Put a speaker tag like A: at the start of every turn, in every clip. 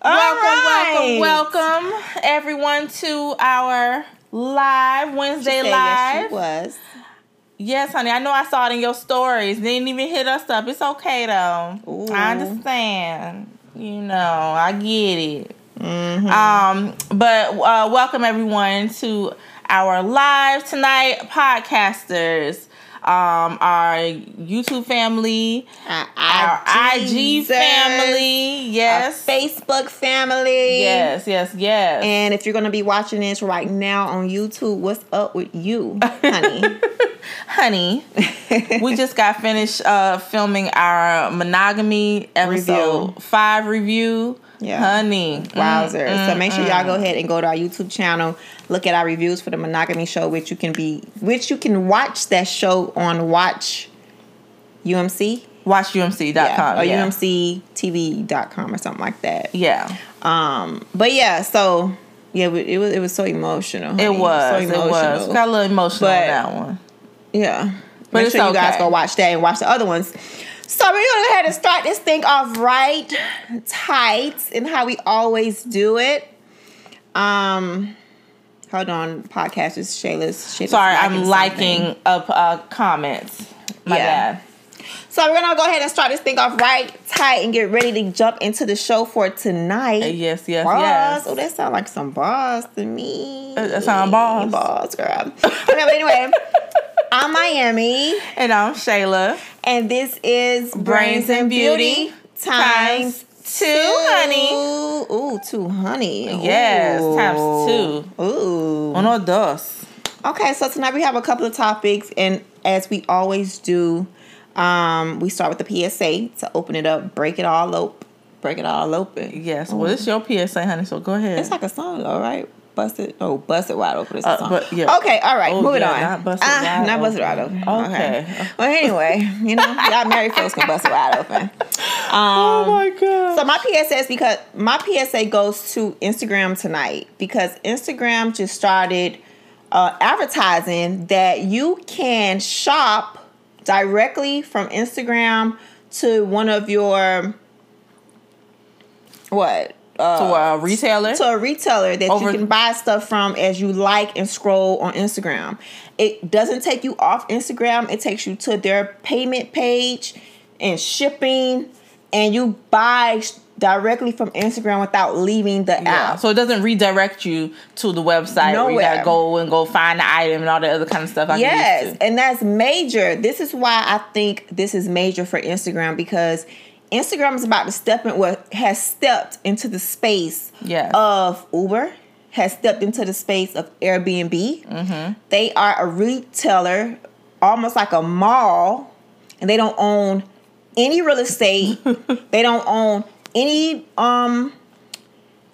A: All
B: welcome,
A: right.
B: welcome, welcome, everyone to our live Wednesday
A: yes,
B: live.
A: she was.
B: Yes, honey. I know I saw it in your stories. They didn't even hit us up. It's okay though.
A: Ooh.
B: I understand. You know, I get it.
A: Mm-hmm.
B: Um, but uh, welcome everyone to our live tonight, podcasters. Um, our YouTube family,
A: Our,
B: our IG family, yes,
A: Facebook family.
B: yes, yes, yes.
A: And if you're to be watching this right now on YouTube, what's up with you, honey?
B: honey, we just got finished uh, filming our monogamy episode
A: Review.
B: five review.
A: Yeah.
B: honey,
A: Wowzer.
B: Mm,
A: so make sure y'all go ahead and go to our YouTube channel, look at our reviews for the monogamy show, which you can be which you can watch that show on watch UMC.
B: WatchUMC.com.
A: Yeah, or
B: yeah.
A: UMCTV.com or something like that.
B: Yeah.
A: Um, but yeah, so yeah, it was it was so emotional.
B: It
A: honey.
B: was.
A: so
B: It was. Got a little emotional
A: But-
B: on that one.
A: Yeah.
B: But
A: Make sure you guys
B: okay.
A: go watch that and watch the other ones. So we're gonna go ahead and start this thing off right tight and how we always do it. Um hold on, podcast is Shayla's shit.
B: Sorry, I'm
A: something.
B: liking up uh, comments. My
A: Yeah.
B: bad.
A: So we're gonna go ahead and start this thing off right tight and get ready to jump into the show for tonight.
B: Uh, Yes, yes,
A: Bars.
B: yes.
A: Oh, that sound like some bars to me.
B: Uh, that sound bars.
A: Bars, girl. okay, but anyway, I'm Miami.
B: And I'm Shayla.
A: And this is Brains and Beauty times
B: two, honey.
A: Ooh, ooh, two honey.
B: Yes,
A: Ooh.
B: times two.
A: Ooh.
B: Uno dos.
A: Okay, so tonight we have a couple of topics, and as we always do, um, we start with the PSA to open it up, break it all open, break it all open.
B: Yes. Well, it's your PSA, honey. So go ahead.
A: It's like a song, all right. Bust it. Oh, bust it wide open.
B: Uh, but, yeah.
A: Okay, all right.
B: Oh,
A: moving
B: yeah,
A: on.
B: not bust it
A: Ah,
B: wide
A: not bust it
B: open.
A: wide open.
B: Okay.
A: Well, anyway, you know, y'all married folks can bust it wide open. Um,
B: oh my god.
A: So my PSA is because my PSA goes to Instagram tonight because Instagram just started uh, advertising that you can shop directly from Instagram to one of your what uh,
B: to a retailer.
A: to a retailer that
B: Over-
A: you can buy stuff from as you like and scroll on Instagram. It doesn't take you off Instagram, it takes you to their payment page and shipping, and you buy directly from Instagram without leaving the
B: yeah.
A: app.
B: So it doesn't redirect you to the website where you gotta go and go find the item and all that other kind of stuff. I
A: Yes, and that's major. This is why I think this is major for Instagram because Instagram is about to step in what has stepped into the space
B: Yes.
A: of Uber, has stepped into the space of Airbnb.
B: Mm-hmm.
A: They are a retailer, almost like a mall, and they don't own any real estate. they don't own any um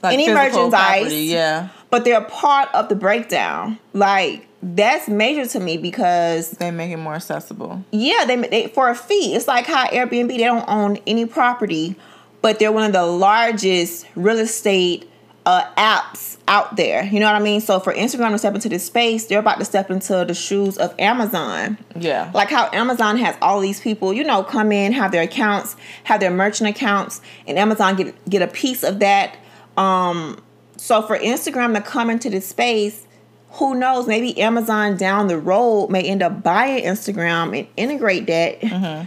B: Like
A: any merchandise.
B: property, Yeah.
A: but they're part of the breakdown. Like that's major to me because
B: They make it more accessible.
A: yeah, they, they for a fee. It's like how Airbnb they don't own any property, but they're one of the largest real estate uh, apps out there. You know what I mean? So for Instagram to step into this space, they're about to step into the shoes of Amazon.
B: Yeah.
A: Like how Amazon has all these people, you know, come in, have their accounts, have their merchant accounts, and Amazon get get a piece of that. Um, so for Instagram to come into this space, who knows? Maybe Amazon down the road may end up buying Instagram and integrate that.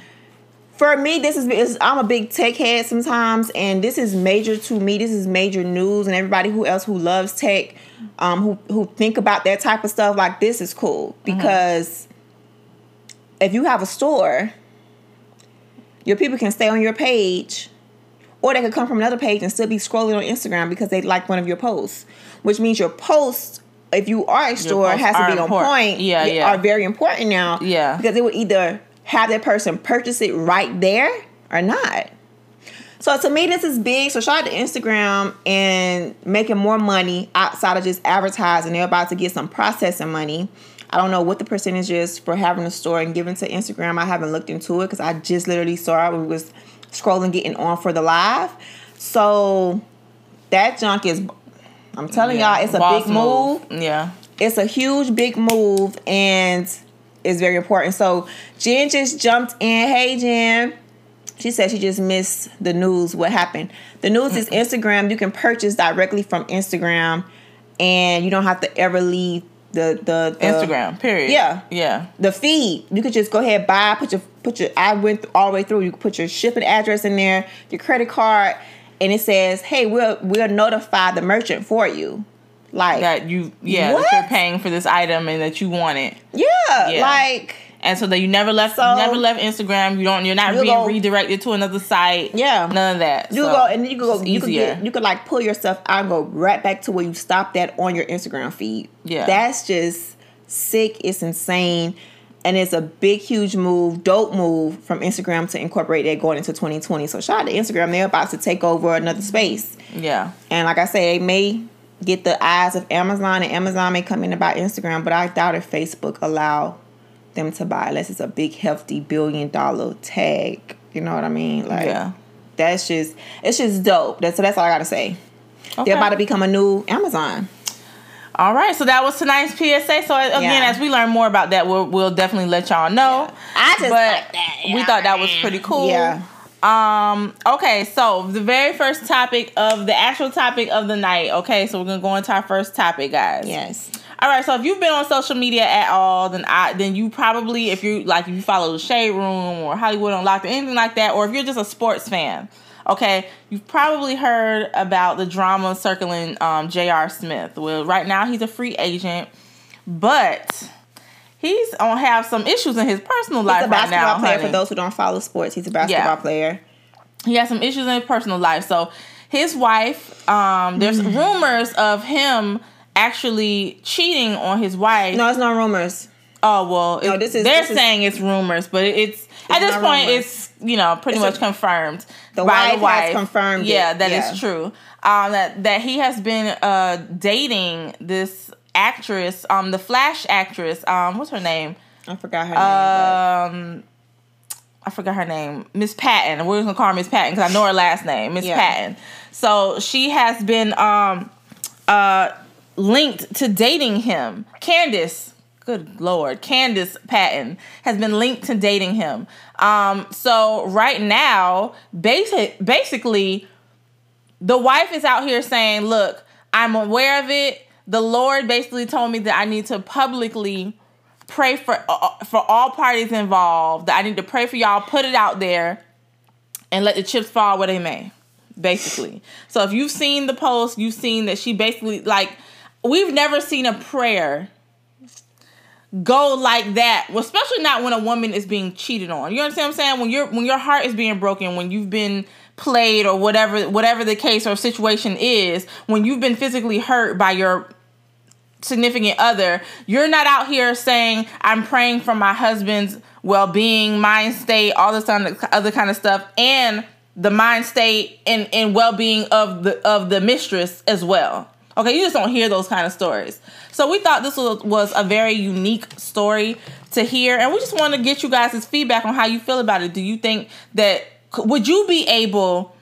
A: For me, this is, I'm a big tech head sometimes, and this is major to me. This is major news, and everybody who else who loves tech, um, who who think about that type of stuff, like this is cool because if you have a store, your people can stay on your page, or they could come from another page and still be scrolling on Instagram because they like one of your posts, which means your posts, if you are a store, has to be on
B: important.
A: point.
B: Yeah, yeah.
A: Are very important now.
B: Yeah.
A: Because it would either have that person purchase it right there or not. So to me, this is big. So shout out to Instagram and making more money outside of just advertising. They're about to get some processing money. I don't know what the percentage is for having a store and giving to Instagram. I haven't looked into it because I just literally saw it we was scrolling, getting on for the live. So that junk is. I'm telling yeah, y'all, it's a big move.
B: move. Yeah,
A: it's a huge, big move, and it's very important. So Jen just jumped in. Hey, Jen. She said she just missed the news. What happened? The news is Instagram. You can purchase directly from Instagram, and you don't have to ever leave the, the, the
B: Instagram. Period.
A: Yeah,
B: yeah.
A: The feed. You could just go ahead buy. Put your put your. I went all the way through. You could put your shipping address in there, your credit card, and it says, "Hey, we'll we'll notify the merchant for you." Like
B: that you yeah what? that you're paying for this item and that you want it.
A: Yeah, yeah. like
B: and so that you never left, so, never left Instagram. You don't, you're not being go, redirected to another site.
A: Yeah,
B: none of that.
A: You so go and you go. You could get, you could like pull yourself out and go right back to where you stopped at on your Instagram feed.
B: Yeah,
A: that's just sick. It's insane. And it's a big, huge move, dope move from Instagram to incorporate that going into 2020. So shout out to Instagram. They're about to take over another space.
B: Yeah.
A: And like I say, they may get the eyes of Amazon and Amazon may come in about Instagram, but I doubt if Facebook allow them to buy unless it's a big hefty billion dollar tag. You know what I mean? Like yeah. that's just it's just dope. That's so that's all I gotta say. Okay. They're about to become a new Amazon.
B: All right, so that was tonight's PSA. So again, yeah. as we learn more about that, we'll we'll definitely let y'all know. Yeah.
A: I just but like that.
B: Yeah, we thought that was pretty cool.
A: Yeah.
B: Um, okay, so the very first topic of the actual topic of the night. Okay, so we're gonna go into our first topic, guys.
A: Yes.
B: All right, so if you've been on social media at all, then I then you probably if you like if you follow the Shade Room or Hollywood Unlocked or anything like that, or if you're just a sports fan, okay, you've probably heard about the drama circling um, J.R. Smith. Well, right now he's a free agent, but he's gonna have some issues in his personal life
A: he's a basketball
B: right now.
A: Player
B: honey.
A: for those who don't follow sports, he's a basketball yeah. player.
B: He has some issues in his personal life. So his wife, um, there's mm. rumors of him actually cheating on his wife.
A: No, it's not rumors.
B: Oh well, no, this is. They're this saying is, it's rumors, but it's, it's at this point rumors. it's you know pretty it's much a, confirmed.
A: The wife, the wife has confirmed.
B: Yeah,
A: it.
B: that
A: yeah.
B: is true. Um, that that he has been uh dating this actress, um, the Flash actress. Um, what's her name?
A: I forgot her name.
B: Um. I forgot her name, Miss Patton. We're gonna call her Miss Patton because I know her last name, Miss yeah. Patton. So she has been um uh linked to dating him. Candice, good lord, Candice Patton has been linked to dating him. Um, so right now, basic, basically, the wife is out here saying, "Look, I'm aware of it. The Lord basically told me that I need to publicly pray for uh, for all parties involved. That I need to pray for y'all. Put it out there, and let the chips fall where they may." Basically, so if you've seen the post, you've seen that she basically like we've never seen a prayer go like that. Especially not when a woman is being cheated on. You understand what i'm saying? When your when your heart is being broken when you've been played or whatever whatever the case or situation is when you've been physically hurt by your significant other you're not out here saying i'm praying for my husband's well-being mind state all this other kind of stuff and the mind state and, and well-being of the of the mistress as well Okay, you just don't hear those kind of stories. So we thought this was, was a very unique story to hear, and we just want to get you guys' feedback on how you feel about it. Do you think that would you be able,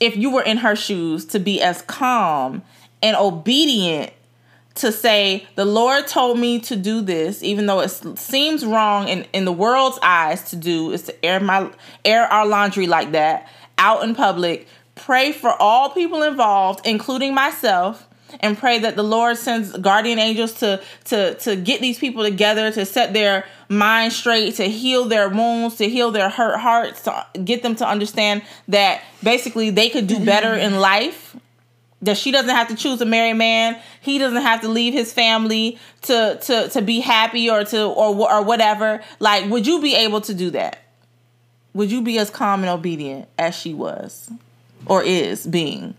B: if you were in her shoes, to be as calm and obedient to say, the Lord told me to do this, even though it seems wrong in, in the world's eyes to do, is to air my air our laundry like that out in public. Pray for all people involved, including myself, and pray that the Lord sends guardian angels to to to get these people together to set their mind straight, to heal their wounds, to heal their hurt hearts, to get them to understand that basically they could do better in mm-hmm. life. That she doesn't have to choose a married man. He doesn't have to leave his family to to to be happy or to or or whatever. Like, would you be able to do that? Would you be as calm and obedient as she was or is being?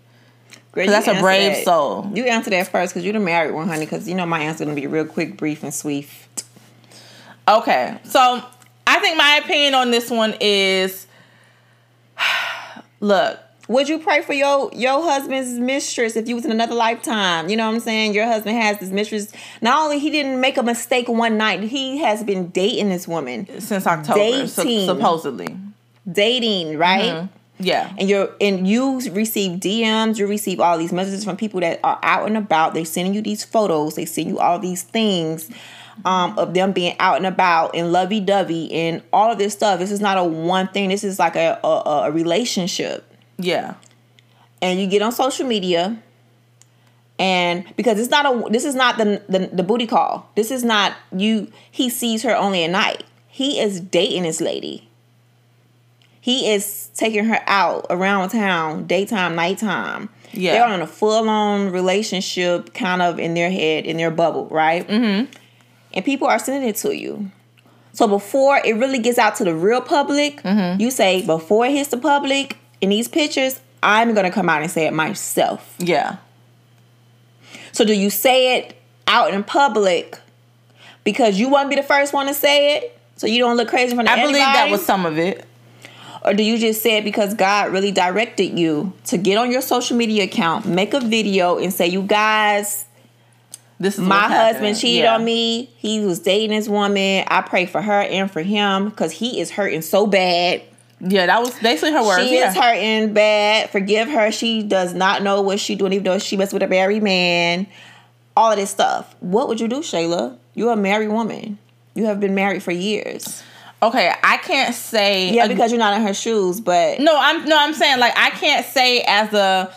B: Girl, that's a brave
A: that.
B: soul.
A: You answer that first because you're the married one, honey. Because you know my answer gonna be real quick, brief, and sweet.
B: Okay, so I think my opinion on this one is look,
A: would you pray for your your husband's mistress if you was in another lifetime? You know what I'm saying? Your husband has this mistress. Not only he didn't make a mistake one night, he has been dating this woman
B: since October, su- supposedly.
A: Dating, right? Mm-hmm.
B: Yeah.
A: And you're and you receive DMs, you receive all these messages from people that are out and about. They're sending you these photos, they send you all these things um, of them being out and about and lovey dovey and all of this stuff. This is not a one thing. This is like a, a, a relationship.
B: Yeah.
A: And you get on social media and because it's not a this is not the, the the booty call. This is not you he sees her only at night. He is dating this lady. He is taking her out around town, daytime, nighttime. Yeah. They're on a full on relationship kind of in their head, in their bubble, right?
B: Mm-hmm.
A: And people are sending it to you. So before it really gets out to the real public, mm-hmm. you say, before it hits the public, in these pictures, I'm going to come out and say it myself.
B: Yeah.
A: So do you say it out in public because you want to be the first one to say it so you don't look crazy in front of I
B: believe that was some of it.
A: Or do you just say it because God really directed you to get on your social media account, make a video, and say, "You guys, this my husband cheated yeah. on me. He was dating this woman. I pray for her and for him because he is hurting so bad."
B: Yeah, that was basically her words.
A: She
B: yeah.
A: is hurting bad. Forgive her. She does not know what she's doing, even though she messed with a married man. All of this stuff. What would you do, Shayla? You're a married woman. You have been married for years.
B: Okay, I can't say
A: Yeah, because you're not in her shoes, but
B: No, I'm no, I'm saying like I can't say as a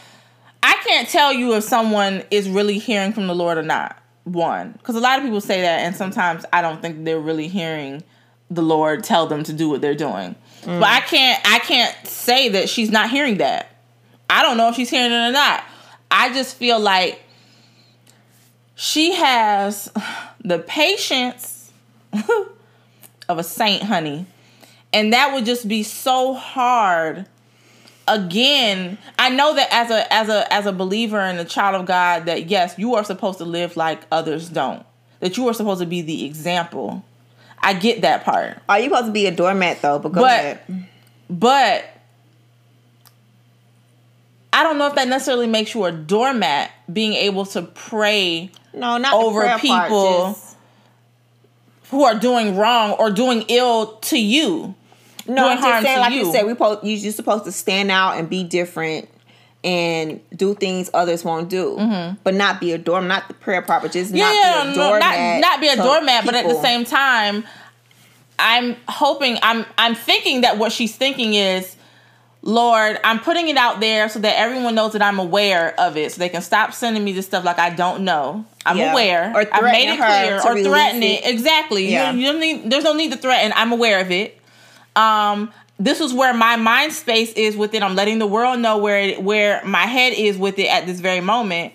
B: I can't tell you if someone is really hearing from the Lord or not. One, because a lot of people say that, and sometimes I don't think they're really hearing the Lord tell them to do what they're doing. Mm. But I can't I can't say that she's not hearing that. I don't know if she's hearing it or not. I just feel like she has the patience of a saint, honey. And that would just be so hard. Again, I know that as a as a as a believer and a child of God that yes, you are supposed to live like others don't. That you are supposed to be the example. I get that part.
A: Are you supposed to be a doormat though? But
B: but, but I don't know if that necessarily makes you a doormat. Being able to pray,
A: no, not
B: over people
A: part, just...
B: who are doing wrong or doing ill to you.
A: No, I'm just saying, like you. you said, we po- you're supposed to stand out and be different and do things others won't do, mm-hmm. but not be a doormat. Not the prayer proper, just yeah, not be a doormat.
B: not, not be a doormat, people. but at the same time, I'm hoping I'm I'm thinking that what she's thinking is, Lord, I'm putting it out there so that everyone knows that I'm aware of it, so they can stop sending me this stuff like I don't know. I'm yeah. aware.
A: Or I've made it clear. Or threaten it.
B: it. Exactly. Yeah. You, you don't need. There's no need to threaten. I'm aware of it. Um, this is where my mind space is with it. I'm letting the world know where it, where my head is with it at this very moment.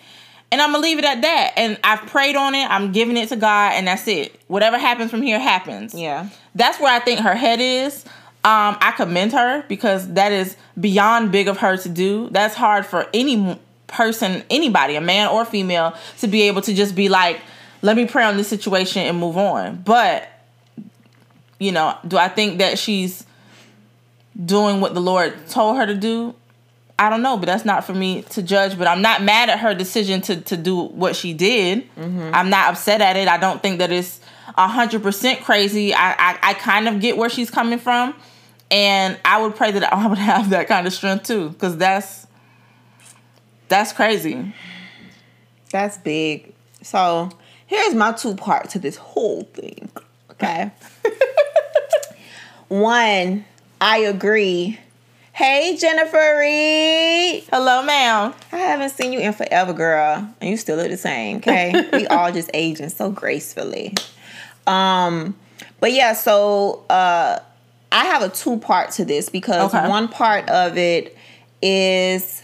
B: And I'm gonna leave it at that. And I've prayed on it. I'm giving it to God, and that's it. Whatever happens from here happens.
A: Yeah.
B: That's where I think her head is. Um, I commend her because that is beyond big of her to do. That's hard for any person, anybody, a man or female, to be able to just be like, let me pray on this situation and move on. But, you know, do I think that she's doing what the Lord told her to do, I don't know, but that's not for me to judge. But I'm not mad at her decision to to do what she did. Mm-hmm. I'm not upset at it. I don't think that it's hundred percent crazy. I, I I kind of get where she's coming from, and I would pray that I would have that kind of strength too, because that's that's crazy.
A: That's big. So here's my two part to this whole thing. Okay. One I agree. Hey, Jennifer Reed.
B: Hello, ma'am.
A: I haven't seen you in forever, girl, and you still look the same. Okay, we all just aging so gracefully. Um, but yeah, so uh, I have a two part to this because okay. one part of it is,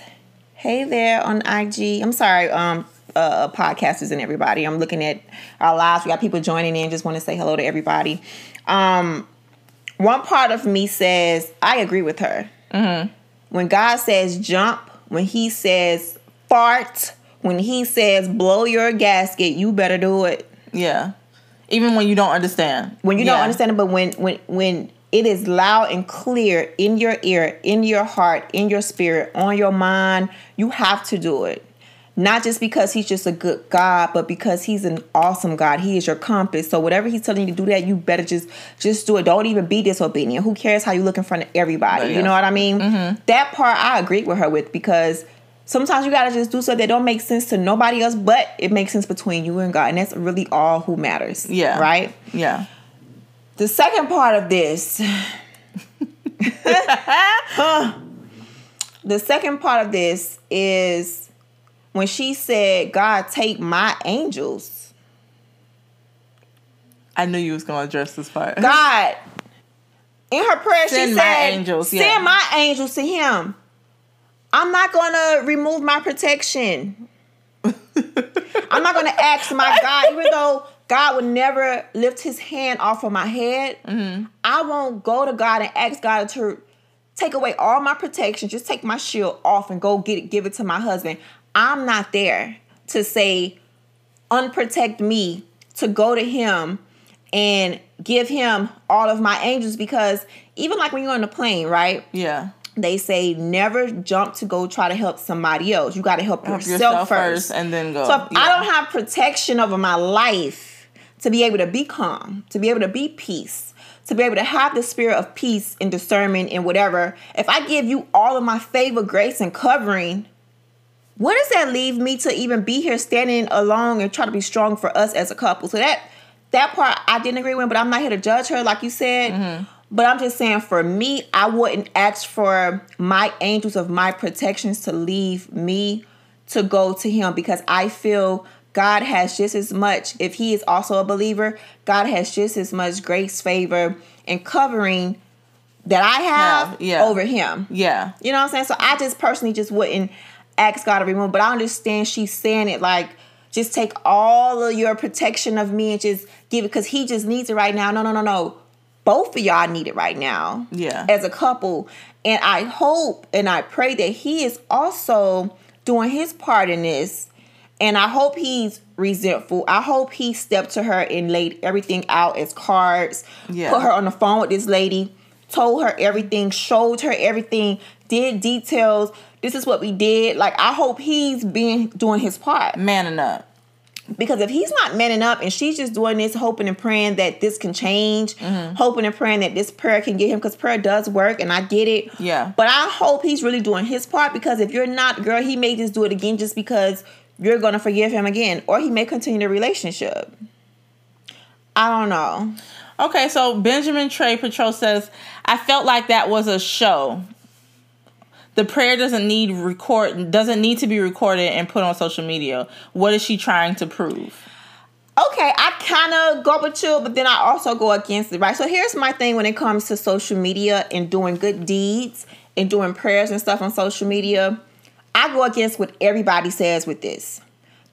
A: hey there on IG. I'm sorry, um, uh, podcasters and everybody. I'm looking at our lives. We got people joining in. Just want to say hello to everybody. Um, one part of me says I agree with her.
B: Mm-hmm.
A: When God says jump, when He says fart, when He says blow your gasket, you better do it.
B: Yeah. Even when you don't understand.
A: When you
B: Yeah.
A: don't understand it, but when when when it is loud and clear in your ear, in your heart, in your spirit, on your mind, you have to do it. Not just because he's just a good God, but because he's an awesome God. He is your compass. So whatever he's telling you to do that, you better just just do it. Don't even be disobedient. Who cares how you look in front of everybody?
B: But
A: You know what I mean? Mm-hmm. That part I agree with her with because sometimes you gotta just do something that don't make sense to nobody else, but it makes sense between you and God, and that's really all who matters.
B: Yeah.
A: Right.
B: Yeah.
A: The second part of this, the second part of this is when she said, God, take my angels.
B: I knew you was gonna address this part.
A: God, in her prayer,
B: Send
A: she
B: my
A: said,
B: angels,
A: Send
B: yeah.
A: my angels to him. I'm not going to remove my protection. I'm not going to ask my God, even though God would never lift his hand off of my head.
B: Mm-hmm.
A: I won't go to God and ask God to take away all my protection, just take my shield off and go get it, give it to my husband. I'm not there to say, unprotect me, to go to him and give him all of my angels because even like when you're on the plane, right?
B: yeah.
A: They say never jump to go try to help somebody else. You got to help,
B: Help
A: yourself,
B: yourself
A: first.
B: and then go.
A: So if
B: Yeah.
A: I don't have protection over my life to be able to be calm, to be able to be peace, to be able to have the spirit of peace and discernment and whatever, if I give you all of my favor, grace, and covering, what does that leave me to even be here standing alone and try to be strong for us as a couple? So that that part I didn't agree with, but I'm not here to judge her, like you said.
B: Mm-hmm.
A: But I'm just saying, for me, I wouldn't ask for my angels of my protections to leave me to go to Him because I feel God has just as much, if He is also a believer, God has just as much grace, favor, and covering that I have
B: Have, yeah.
A: over Him.
B: Yeah.
A: You know what I'm saying? So I just personally just wouldn't ask God to remove, but I understand she's saying it like just take all of your protection of me and just give it because he just needs it right now. No, no, no, no. Both of y'all need it right now.
B: Yeah.
A: As a couple. And I hope and I pray that he is also doing his part in this. And I hope he's resentful. I hope he stepped to her and laid everything out as cards.
B: Yeah.
A: Put her on the phone with this lady, told her everything, showed her everything, did details. This is what we did. Like I hope he's been doing his part.
B: Manning up.
A: Because if he's not manning up and she's just doing this, hoping and praying that this can change,
B: Mm-hmm.
A: hoping and praying that this prayer can get him, because prayer does work, and I get it.
B: Yeah.
A: But I hope he's really doing his part because if you're not, girl, he may just do it again just because you're gonna forgive him again, or he may continue the relationship. I don't know.
B: Okay, so Benjamin Trey Patrol says, I felt like that was a show. The prayer doesn't need record doesn't need to be recorded and put on social media. What is she trying to prove?
A: Okay, I kind of go with you, but then I also go against it, right? So here's my thing when it comes to social media and doing good deeds and doing prayers and stuff on social media. I go against what everybody says with this.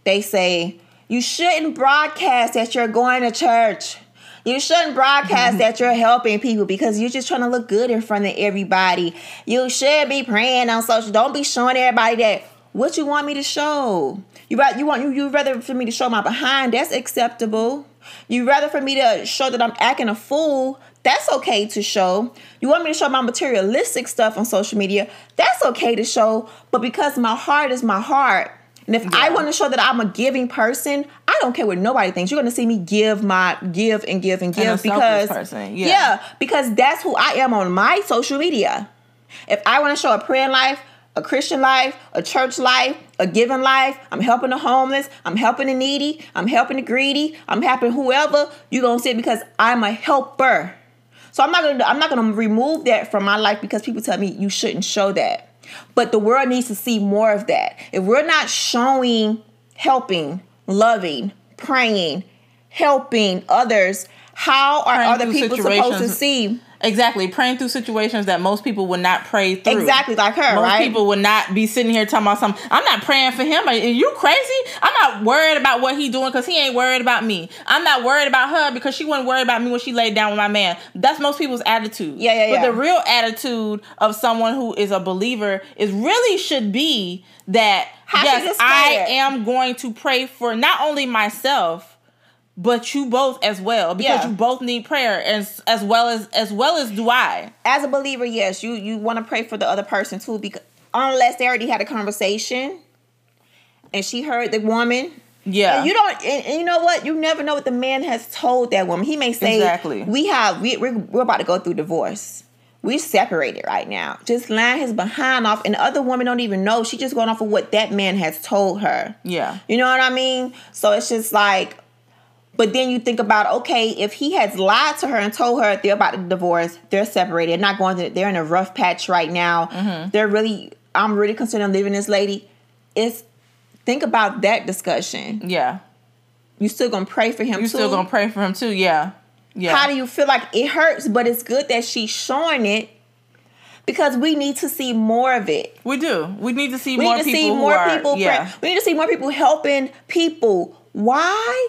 A: They say, you shouldn't broadcast that you're going to church. You shouldn't broadcast that you're helping people because you're just trying to look good in front of everybody. You should be praying on social. Don't be showing everybody that what you want me to show. You rather you want you you rather for me to show my behind. That's acceptable. You rather for me to show that I'm acting a fool. That's okay to show. You want me to show my materialistic stuff on social media. That's okay to show. But because my heart is my heart, and if I want to show that I'm a giving person, I don't care what nobody thinks. You're gonna see me give my give and give and
B: And
A: give
B: selfless
A: because
B: yeah.
A: yeah, because that's who I am on my social media. If I want to show a praying life, a Christian life, a church life, a giving life, I'm helping the homeless, I'm helping the needy, I'm helping the greedy, I'm helping whoever, You're gonna see it because I'm a helper. So I'm not gonna I'm not gonna remove that from my life because people tell me you shouldn't show that. But the world needs to see more of that. If we're not showing helping, loving, praying, helping others, how are
B: Praying
A: other people supposed to see?
B: Exactly, praying through situations that most people would not pray through.
A: Exactly like her,
B: Most
A: right?
B: people would not be sitting here talking about something. I'm not praying for him. Are you crazy? I'm not worried about what he doing because he ain't worried about me. I'm not worried about her because she wasn't worried about me when she laid down with my man. That's most people's attitude.
A: Yeah, yeah,
B: But
A: yeah.
B: the real attitude of someone who is a believer is really should be that
A: How
B: yes, I am going to pray for not only myself but you both as well because
A: Yeah.
B: you both need prayer as as well as as well as do I.
A: As a believer, yes, you you want to pray for the other person too, because unless they already had a conversation, and she heard the woman.
B: Yeah.
A: And you don't, and, and you know what? You never know what the man has told that woman. He may say,
B: Exactly.
A: We have, we, we're, we're about to go through divorce. We're separated right now. Just lying his behind off, and the other woman don't even know. She just going off of what that man has told her.
B: yeah.
A: You know what I mean? So it's just like, but then you think about, okay, if he has lied to her and told her they're about to divorce, they're separated, they're not going to, they're in a rough patch right now.
B: Mm-hmm.
A: They're really, I'm really concerned on leaving this lady. It's, think about that discussion.
B: Yeah.
A: You still gonna pray for him
B: You still gonna pray for him too, yeah. Yeah.
A: How do you feel like it hurts, but it's good that she's showing it because we need to see more of it.
B: we do. We need to see
A: We
B: more
A: need to
B: people
A: see more
B: are,
A: people. pray-
B: Yeah.
A: We need to see more people helping people. Why?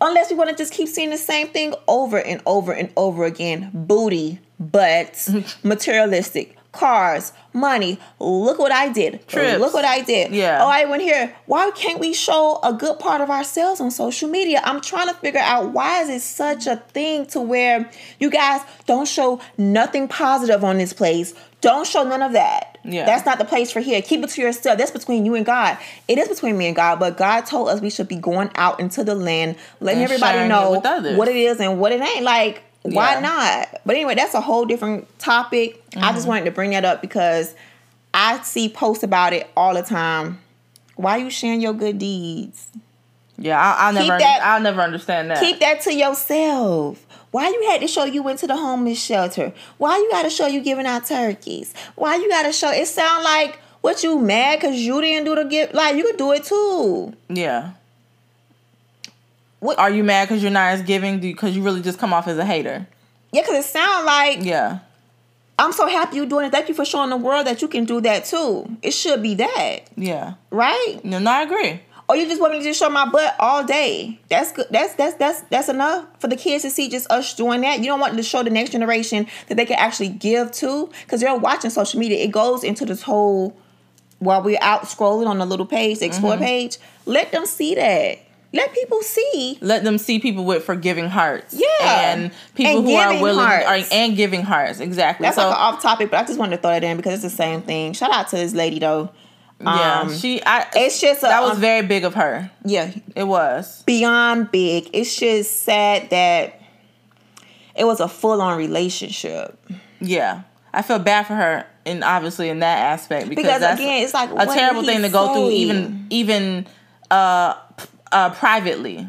A: Unless we want to just keep seeing the same thing over and over and over again. Booty, butts, materialistic, cars, money. Look what I did.
B: Trips.
A: Look what I did.
B: Yeah.
A: Oh, I went here. Why can't we show a good part of ourselves on social media? I'm trying to figure out why is it such a thing to where you guys don't show nothing positive on this place. Don't show none of that.
B: Yeah.
A: That's not the place for here. Keep it to yourself. That's between you and God. It is between me and God, but God told us we should be going out into the land, letting
B: And
A: everybody know what it is and what it ain't. Like, why
B: Yeah.
A: not? But anyway, that's a whole different topic. I
B: Mm-hmm.
A: just wanted to bring that up because I see posts about it all the time. Why you sharing your good deeds?
B: Yeah, I, I'll never
A: that-
B: I'll never understand that.
A: Keep that to yourself. Why you had to show you went to the homeless shelter? Why you got to show you giving out turkeys? Why you got to show? It sound like what you mad because you didn't do the gift. Like you could do it too.
B: yeah.
A: What?
B: Are you mad because you're not as giving? Because you really just come off as a hater?
A: Yeah, because it sound like
B: Yeah.
A: I'm so happy you're doing it. Thank you for showing the world that you can do that too. It should be that,
B: Yeah.
A: right?
B: No, no, I agree.
A: Or you just want me to just show my butt all day. That's good. That's that's that's that's enough for the kids to see just us doing that. You don't want to show the next generation that they can actually give to because they're watching social media. It goes into this whole while we're out scrolling on the little page, the explore
B: Mm-hmm.
A: page. Let them see that. Let people see.
B: Let them see people with forgiving hearts.
A: Yeah.
B: And people
A: And
B: who are willing are, and giving hearts. Exactly.
A: That's
B: so
A: like an off topic, but I just wanted to throw that in because it's the same thing. Shout out to this lady though.
B: Yeah,
A: Um,
B: she I
A: it's just a,
B: that was
A: um,
B: very big of her.
A: yeah
B: It was.
A: beyond big. It's just sad that it was a full on relationship.
B: Yeah. I feel bad for her and obviously in that aspect because,
A: Because again, it's like
B: a terrible thing to go through even even uh uh privately.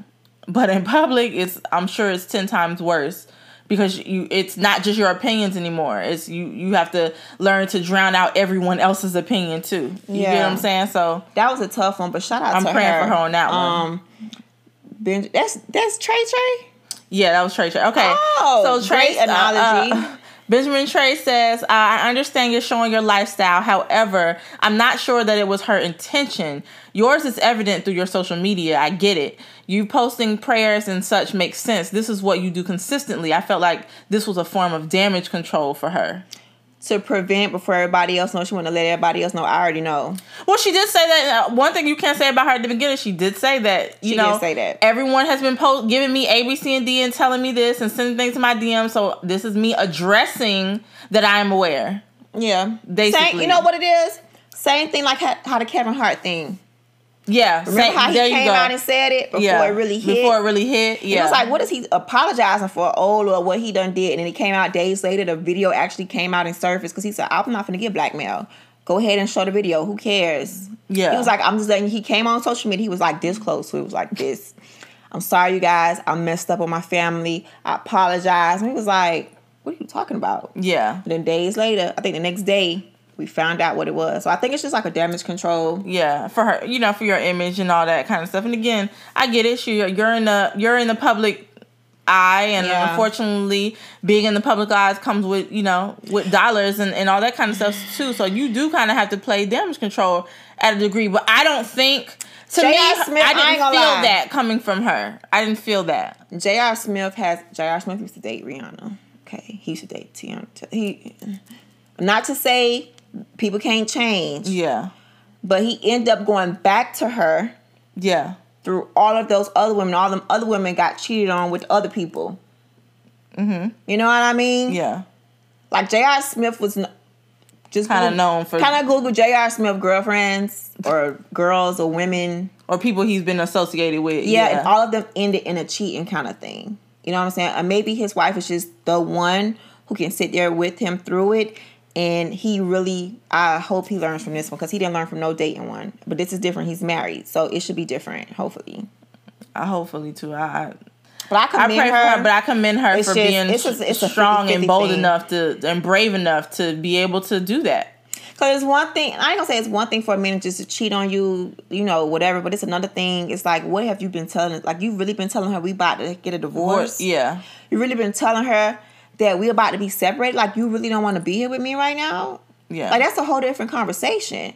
B: But in public it's I'm sure it's 10 times worse because you it's not just your opinions anymore. It's you you have to learn to drown out everyone else's opinion too. You get what I'm saying? So
A: That was a tough one, but shout out
B: I'm praying
A: her.
B: for her on that one.
A: Um, Ben, that's that's Trey Trey.
B: Yeah, that was Trey Trey. Okay.
A: Oh,
B: so Trey,
A: analogy.
B: uh, uh, Benjamin Trey says, I understand you're showing your lifestyle. However, I'm not sure that it was her intention. Yours is evident through your social media. I get it. You posting prayers and such makes sense. This is what you do consistently. I felt like this was a form of damage control for her.
A: To prevent before everybody else knows, she want to let everybody else know. I already know.
B: Well, she did say that. Uh, one thing you can't say about her at the beginning, she did say that. You
A: She
B: know,
A: did say that.
B: everyone has been post giving me A, B, C, and D and telling me this and sending things to my DM. So this is me addressing that I am aware.
A: Yeah,
B: Basically.
A: Same, you know what it is? Same thing like how, how the Kevin Hart thing.
B: Yeah,
A: Remember
B: same-
A: how he came
B: go.
A: out and said it before
B: yeah,
A: it really hit.
B: Before it really hit. yeah.
A: It was like, what is he apologizing for? Oh, or what he done did, and then he came out days later. The video actually came out and surfaced because he said, "I'm not gonna get blackmail. Go ahead and show the video. Who cares?"
B: Yeah.
A: he was like, "I'm just letting." He came on social media. He was like this close. So he was like this. I'm sorry, you guys. I messed up on my family. I apologize. And he was like, "What are you talking about?"
B: yeah,
A: And then days later, I think the next day, we found out what it was. So I think it's just like a damage control.
B: yeah. For her, you know, for your image and all that kind of stuff. And again, I get it. You're you're in the you're in the public eye, and
A: Yeah.
B: unfortunately, being in the public eyes comes with you know with dollars and and all that kind of stuff too. So you do kind of have to play damage control at a degree. But I don't think. To me,
A: J.R. Smith,
B: I
A: I
B: didn't
A: gonna
B: feel
A: lie.
B: that coming from her. I didn't feel that.
A: J.R. Smith has J.R. Smith used to date Rihanna. Okay, he used to date Tiana. He, not to say people can't change,
B: Yeah,
A: but he ended up going back to her
B: yeah,
A: through all of those other women. All them other women got cheated on with other people. Mm-hmm. You know what I mean?
B: Yeah.
A: Like J.R. Smith was n- just
B: Kind of known for
A: Kind of Google J.R. Smith girlfriends or girls or women.
B: or people he's been associated with.
A: Yeah,
B: Yeah.
A: and all of them ended in a cheating kind of thing. You know what I'm saying? And maybe his wife is just the one who can sit there with him through it. And he really, I hope he learns from this one because he didn't learn from no dating one. But this is different. He's married, so it should be different. Hopefully,
B: I hopefully too. I
A: but I
B: I
A: commend
B: pray for
A: her.
B: her, but I commend her
A: It's
B: for
A: just-
B: being
A: it's just- it's
B: strong
A: 50-50
B: and bold
A: thing.
B: enough to and brave enough to be able to do that.
A: Because it's one thing, I ain't gonna say it's one thing for a man just to cheat on you, you know, whatever. But it's another thing. It's like, what have you been telling? Like, you've really been telling her we about to get a divorce?
B: Yeah.
A: You really been telling her that we about to be separated? Like, you really don't want to be here with me right now?
B: Yeah.
A: Like, that's a whole different conversation.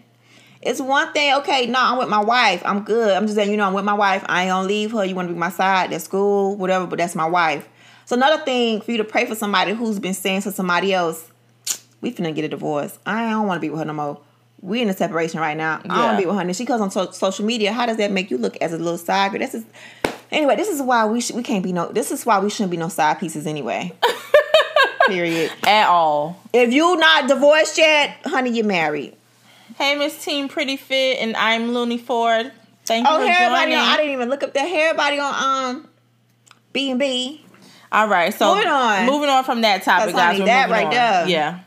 A: It's one thing, okay, no, I'm with my wife. I'm good. I'm just saying, you know, I'm with my wife. I ain't gonna leave her. You wanna be my side, that's cool, whatever, but that's my wife. So another thing for you to pray for somebody who's been saying to somebody else, we finna get a divorce. I don't wanna be with her no more. We in a separation right now. I don't wanna be with her. And she goes on so- social media. How does that make you look as a little side girl? This is anyway. This is why we sh- we can't be no. This is why we shouldn't be no side pieces anyway. Period.
B: At all.
A: If you not divorced yet, honey, you're married.
B: Hey, Miss Team Pretty Fit, and I'm Looney Ford. Thank you
A: Oh,
B: for
A: hair body on. I didn't even look up the hair body on um B and B.
B: All right, so
A: Moving on.
B: moving on from that topic,
A: honey,
B: guys. we're
A: that right
B: on.
A: there.
B: Yeah.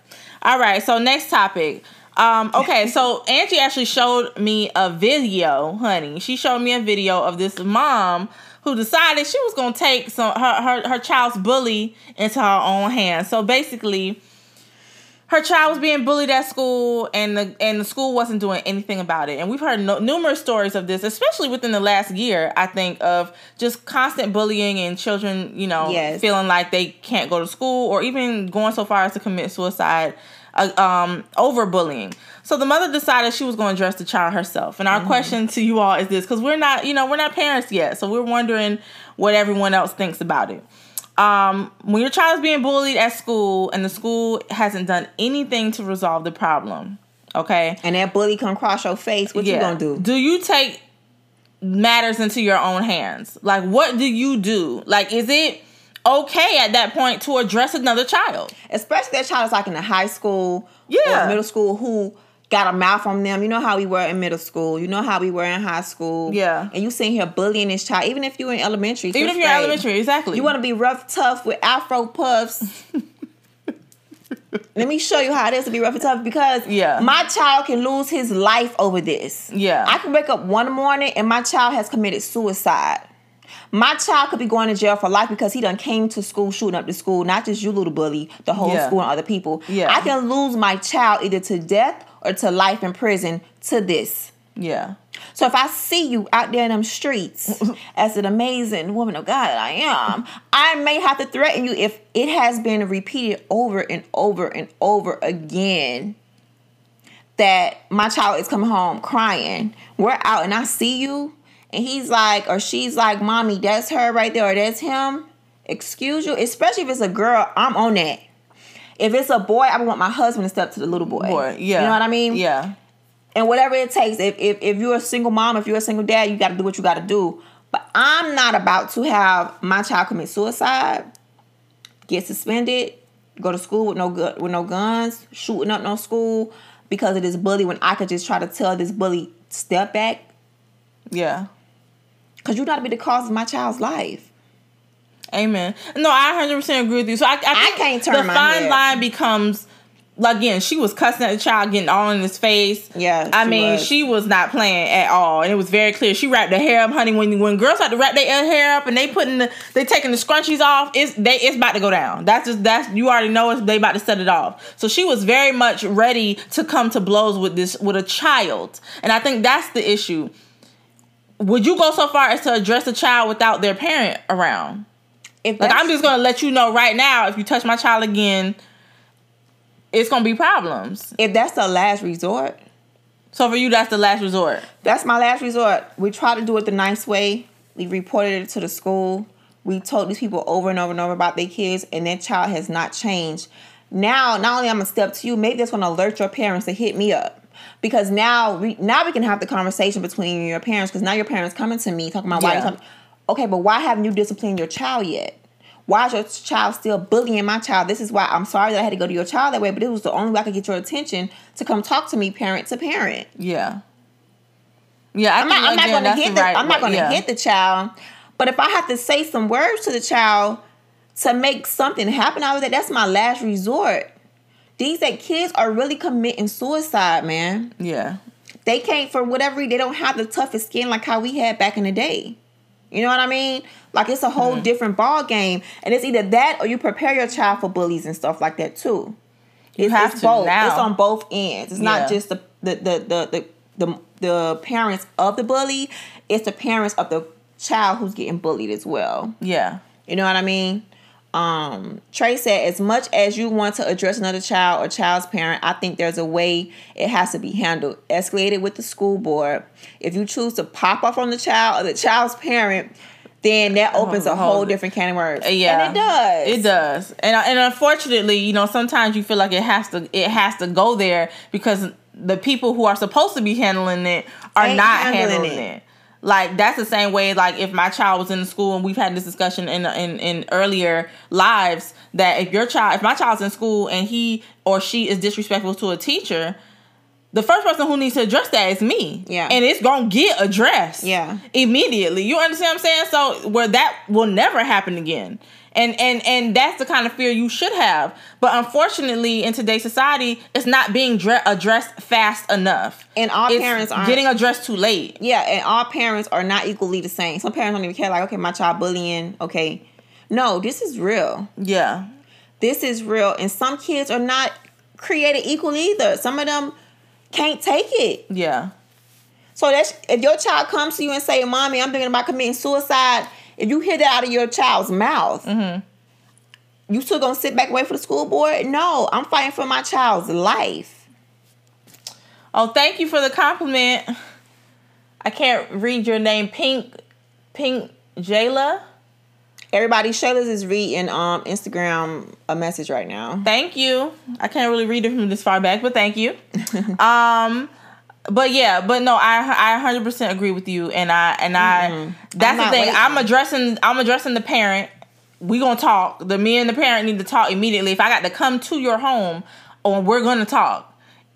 B: All right, so next topic. Um, okay, so Angie actually showed me a video, honey. She showed me a video of this mom who decided she was gonna take some her her, her child's bully into her own hands. So basically, her child was being bullied at school, and the and the school wasn't doing anything about it. And we've heard no, numerous stories of this, especially within the last year. I think of just constant bullying and children, you know,
A: Yes.
B: feeling like they can't go to school, or even going so far as to commit suicide uh, um, over bullying. So the mother decided she was going to address the child herself. And our question to you all is this: because we're not, you know, we're not parents yet, so we're wondering what everyone else thinks about it um, when your child is being bullied at school and the school hasn't done anything to resolve the problem, okay?
A: And that bully come cross your face. What you gonna do?
B: Do you take matters into your own hands? Like, what do you do? Like, is it okay at that point to address another child?
A: Especially that child is like in the high school
B: Yeah.
A: or middle school who got a mouth on them. You know how we were in middle school. You know how we were in high school.
B: Yeah.
A: And you sitting here bullying this child, even if you're in elementary.
B: Even if you're
A: grade.
B: elementary, exactly.
A: You want to be rough, tough with afro puffs. Let me show you how it is to be rough and tough because
B: Yeah.
A: my child can lose his life over this.
B: Yeah.
A: I can wake up one morning and my child has committed suicide. My child could be going to jail for life because he done came to school shooting up the school, not just you little bully, the whole
B: Yeah.
A: school and other people.
B: Yeah.
A: I can lose my child either to death or to life in prison to this.
B: yeah.
A: So if I see you out there in them streets as an amazing woman of God that I am, I may have to threaten you if it has been repeated over and over and over again that my child is coming home crying. We're out and I see you and he's like or she's like, "Mommy, that's her right there or that's him." Excuse you, especially if it's a girl, I'm on that. If it's a boy, I want my husband to step to the little boy.
B: Boy, yeah.
A: You know what I mean?
B: Yeah.
A: and whatever it takes. If if, if you're a single mom, if you're a single dad, you got to do what you got to do. But I'm not about to have my child commit suicide, get suspended, go to school with no gu- with no guns, shooting up no school because of this bully. When I could just try to tell this bully step back
B: Yeah.
A: Because you got to be the cause of my child's life.
B: Amen. No, I 100% agree with you. So I, I, think
A: can't turn
B: the
A: my
B: fine
A: head.
B: line becomes like, again, she was cussing at the child, getting all in his face.
A: Yeah,
B: I mean,
A: was.
B: she was not playing at all, and it was very clear. She wrapped her hair up, honey. When when girls have to wrap their hair up and they putting the they taking the scrunchies off, it's they it's about to go down. That's just that's you already know it's they about to set it off. So she was very much ready to come to blows with this with a child, and I think that's the issue. Would you go so far as to address a child without their parent around?
A: If
B: Like I'm just gonna let you know right now, if you touch my child again, it's gonna be problems.
A: if that's the last resort,
B: So for you, that's the last resort.
A: That's my last resort. We try to do it the nice way. We reported it to the school. We told these people over and over and over about their kids, and their child has not changed. Now, not only I'm gonna step to you, maybe that's gonna alert your parents to hit me up. Because now we now we can have the conversation between you and your parents because now your parents coming to me talking about why you talking. Okay, but why haven't you disciplined your child yet? Why is your child still bullying my child? This is why I'm sorry that I had to go to your child that way, but it was the only way I could get your attention to come talk to me, parent to parent.
B: Yeah. Yeah, I
A: I'm not, I'm not going to hit
B: the
A: the,
B: right
A: I'm not going to
B: Yeah.
A: hit the child, but if I have to say some words to the child to make something happen out of that, that's my last resort. These that kids are really committing suicide, man.
B: Yeah.
A: They can't for whatever reason, they don't have the toughest skin like how we had back in the day. You know what I mean? Like it's a whole
B: Mm-hmm.
A: different ball game, and it's either that or you prepare your child for bullies and stuff like that too.
B: You
A: It's,
B: have
A: it's
B: to
A: both.
B: now.
A: It's on both ends. It's
B: Yeah.
A: not just the the the the the, the, the parents of the bully. It's the parents of the child who's getting bullied as well.
B: Yeah.
A: You know what I mean? Um, Trey said, as much as you want to address another child or child's parent, I think there's a way it has to be handled. Escalated with the school board. If you choose to pop off on the child or the child's parent, then that opens a whole different can of worms.
B: Uh, Yeah,
A: and it does.
B: It does, and and unfortunately, you know, sometimes you feel like it has to it has to go there because the people who are supposed to be handling it are
A: Ain't
B: not
A: handling
B: handling,
A: it.
B: it. Like that's the same way. Like if my child was in school, and we've had this discussion in in in earlier lives that if your child, if my child's in school and he or she is disrespectful to a teacher. The first person who needs to address that is me.
A: Yeah.
B: And it's gonna get addressed.
A: Yeah.
B: Immediately. You understand what I'm saying? So where that will never happen again. And and and that's the kind of fear you should have. But unfortunately, in today's society, it's not being dre- addressed fast enough.
A: And all
B: It's
A: parents aren't-
B: getting addressed too late.
A: Yeah, and all parents are not equally the same. Some parents don't even care, like, okay, my child bullying, okay. No, this is real.
B: Yeah.
A: This is real. And some kids are not created equal either. Some of them can't take it.
B: Yeah.
A: So that's if your child comes to you and say, "Mommy, I'm thinking about committing suicide," if you hear that out of your child's mouth, you still gonna sit back and wait for the school board? No, I'm fighting for my child's life.
B: Oh, thank you for the compliment. I can't read your name. Pink Pink Jayla.
A: Everybody, Shayla's is reading um Instagram a message right now.
B: Thank you. I can't really read it from this far back, but thank you. um, but yeah, but no, I I hundred percent agree with you, and I and I mm-hmm.
A: I'm
B: that's the thing.
A: waiting.
B: I'm addressing I'm addressing the parent. We gonna talk. The me and the parent need to talk immediately. If I got to come to your home, or we're gonna talk.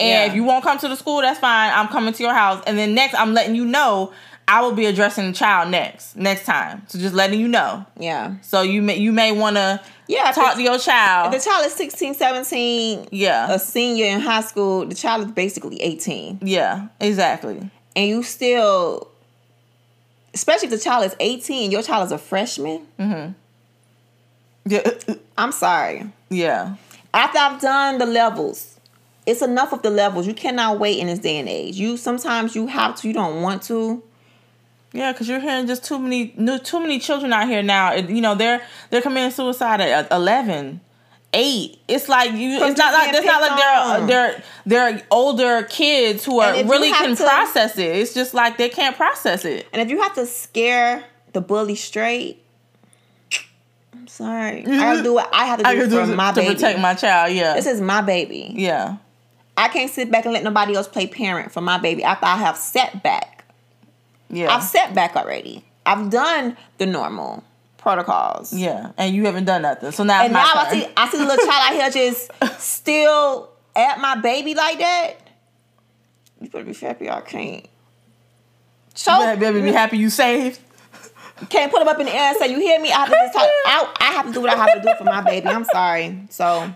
B: And
A: Yeah.
B: if you won't come to the school, that's fine. I'm coming to your house, and then next I'm letting you know I will be addressing the child next next time. So just letting you know.
A: Yeah.
B: So you may you may want to
A: Yeah,
B: talk to your child.
A: The child is 16, 17,
B: yeah.
A: a senior in high school. The child is basically 18.
B: Yeah, exactly.
A: And you still, especially if the child is 18, your child is a freshman. Mhm.
B: Yeah,
A: I'm sorry.
B: yeah,
A: After I've done the levels, it's enough of the levels. You cannot wait in this day and age. You sometimes you have to, you don't want to.
B: Yeah. Because you're hearing just too many, no, too many children out here now. You know, they're they're committing suicide at 11, 8. It's like you.
A: From
B: It's not like it's not like they're they're they're older kids who are
A: And if you
B: really can
A: to-
B: process it. It's just like they can't process it.
A: And if you have to scare the bully straight, I'm sorry. I gotta mm-hmm. do what I have to
B: I
A: do for
B: do
A: my
B: to
A: baby.
B: protect my child. Yeah,
A: this is my baby.
B: yeah,
A: I can't sit back and let nobody else play parent for my baby after I have set back.
B: Yeah,
A: I've set back already. I've done the normal protocols.
B: yeah. And you haven't done nothing. So now
A: And now I see I see the little child out here just still at my baby like that. You better be happy I can't. So
B: You better be happy you saved.
A: can't put him up in the air and say, "You hear me?" I have to just talk. I, I have to do what I have to do for my baby. I'm sorry. So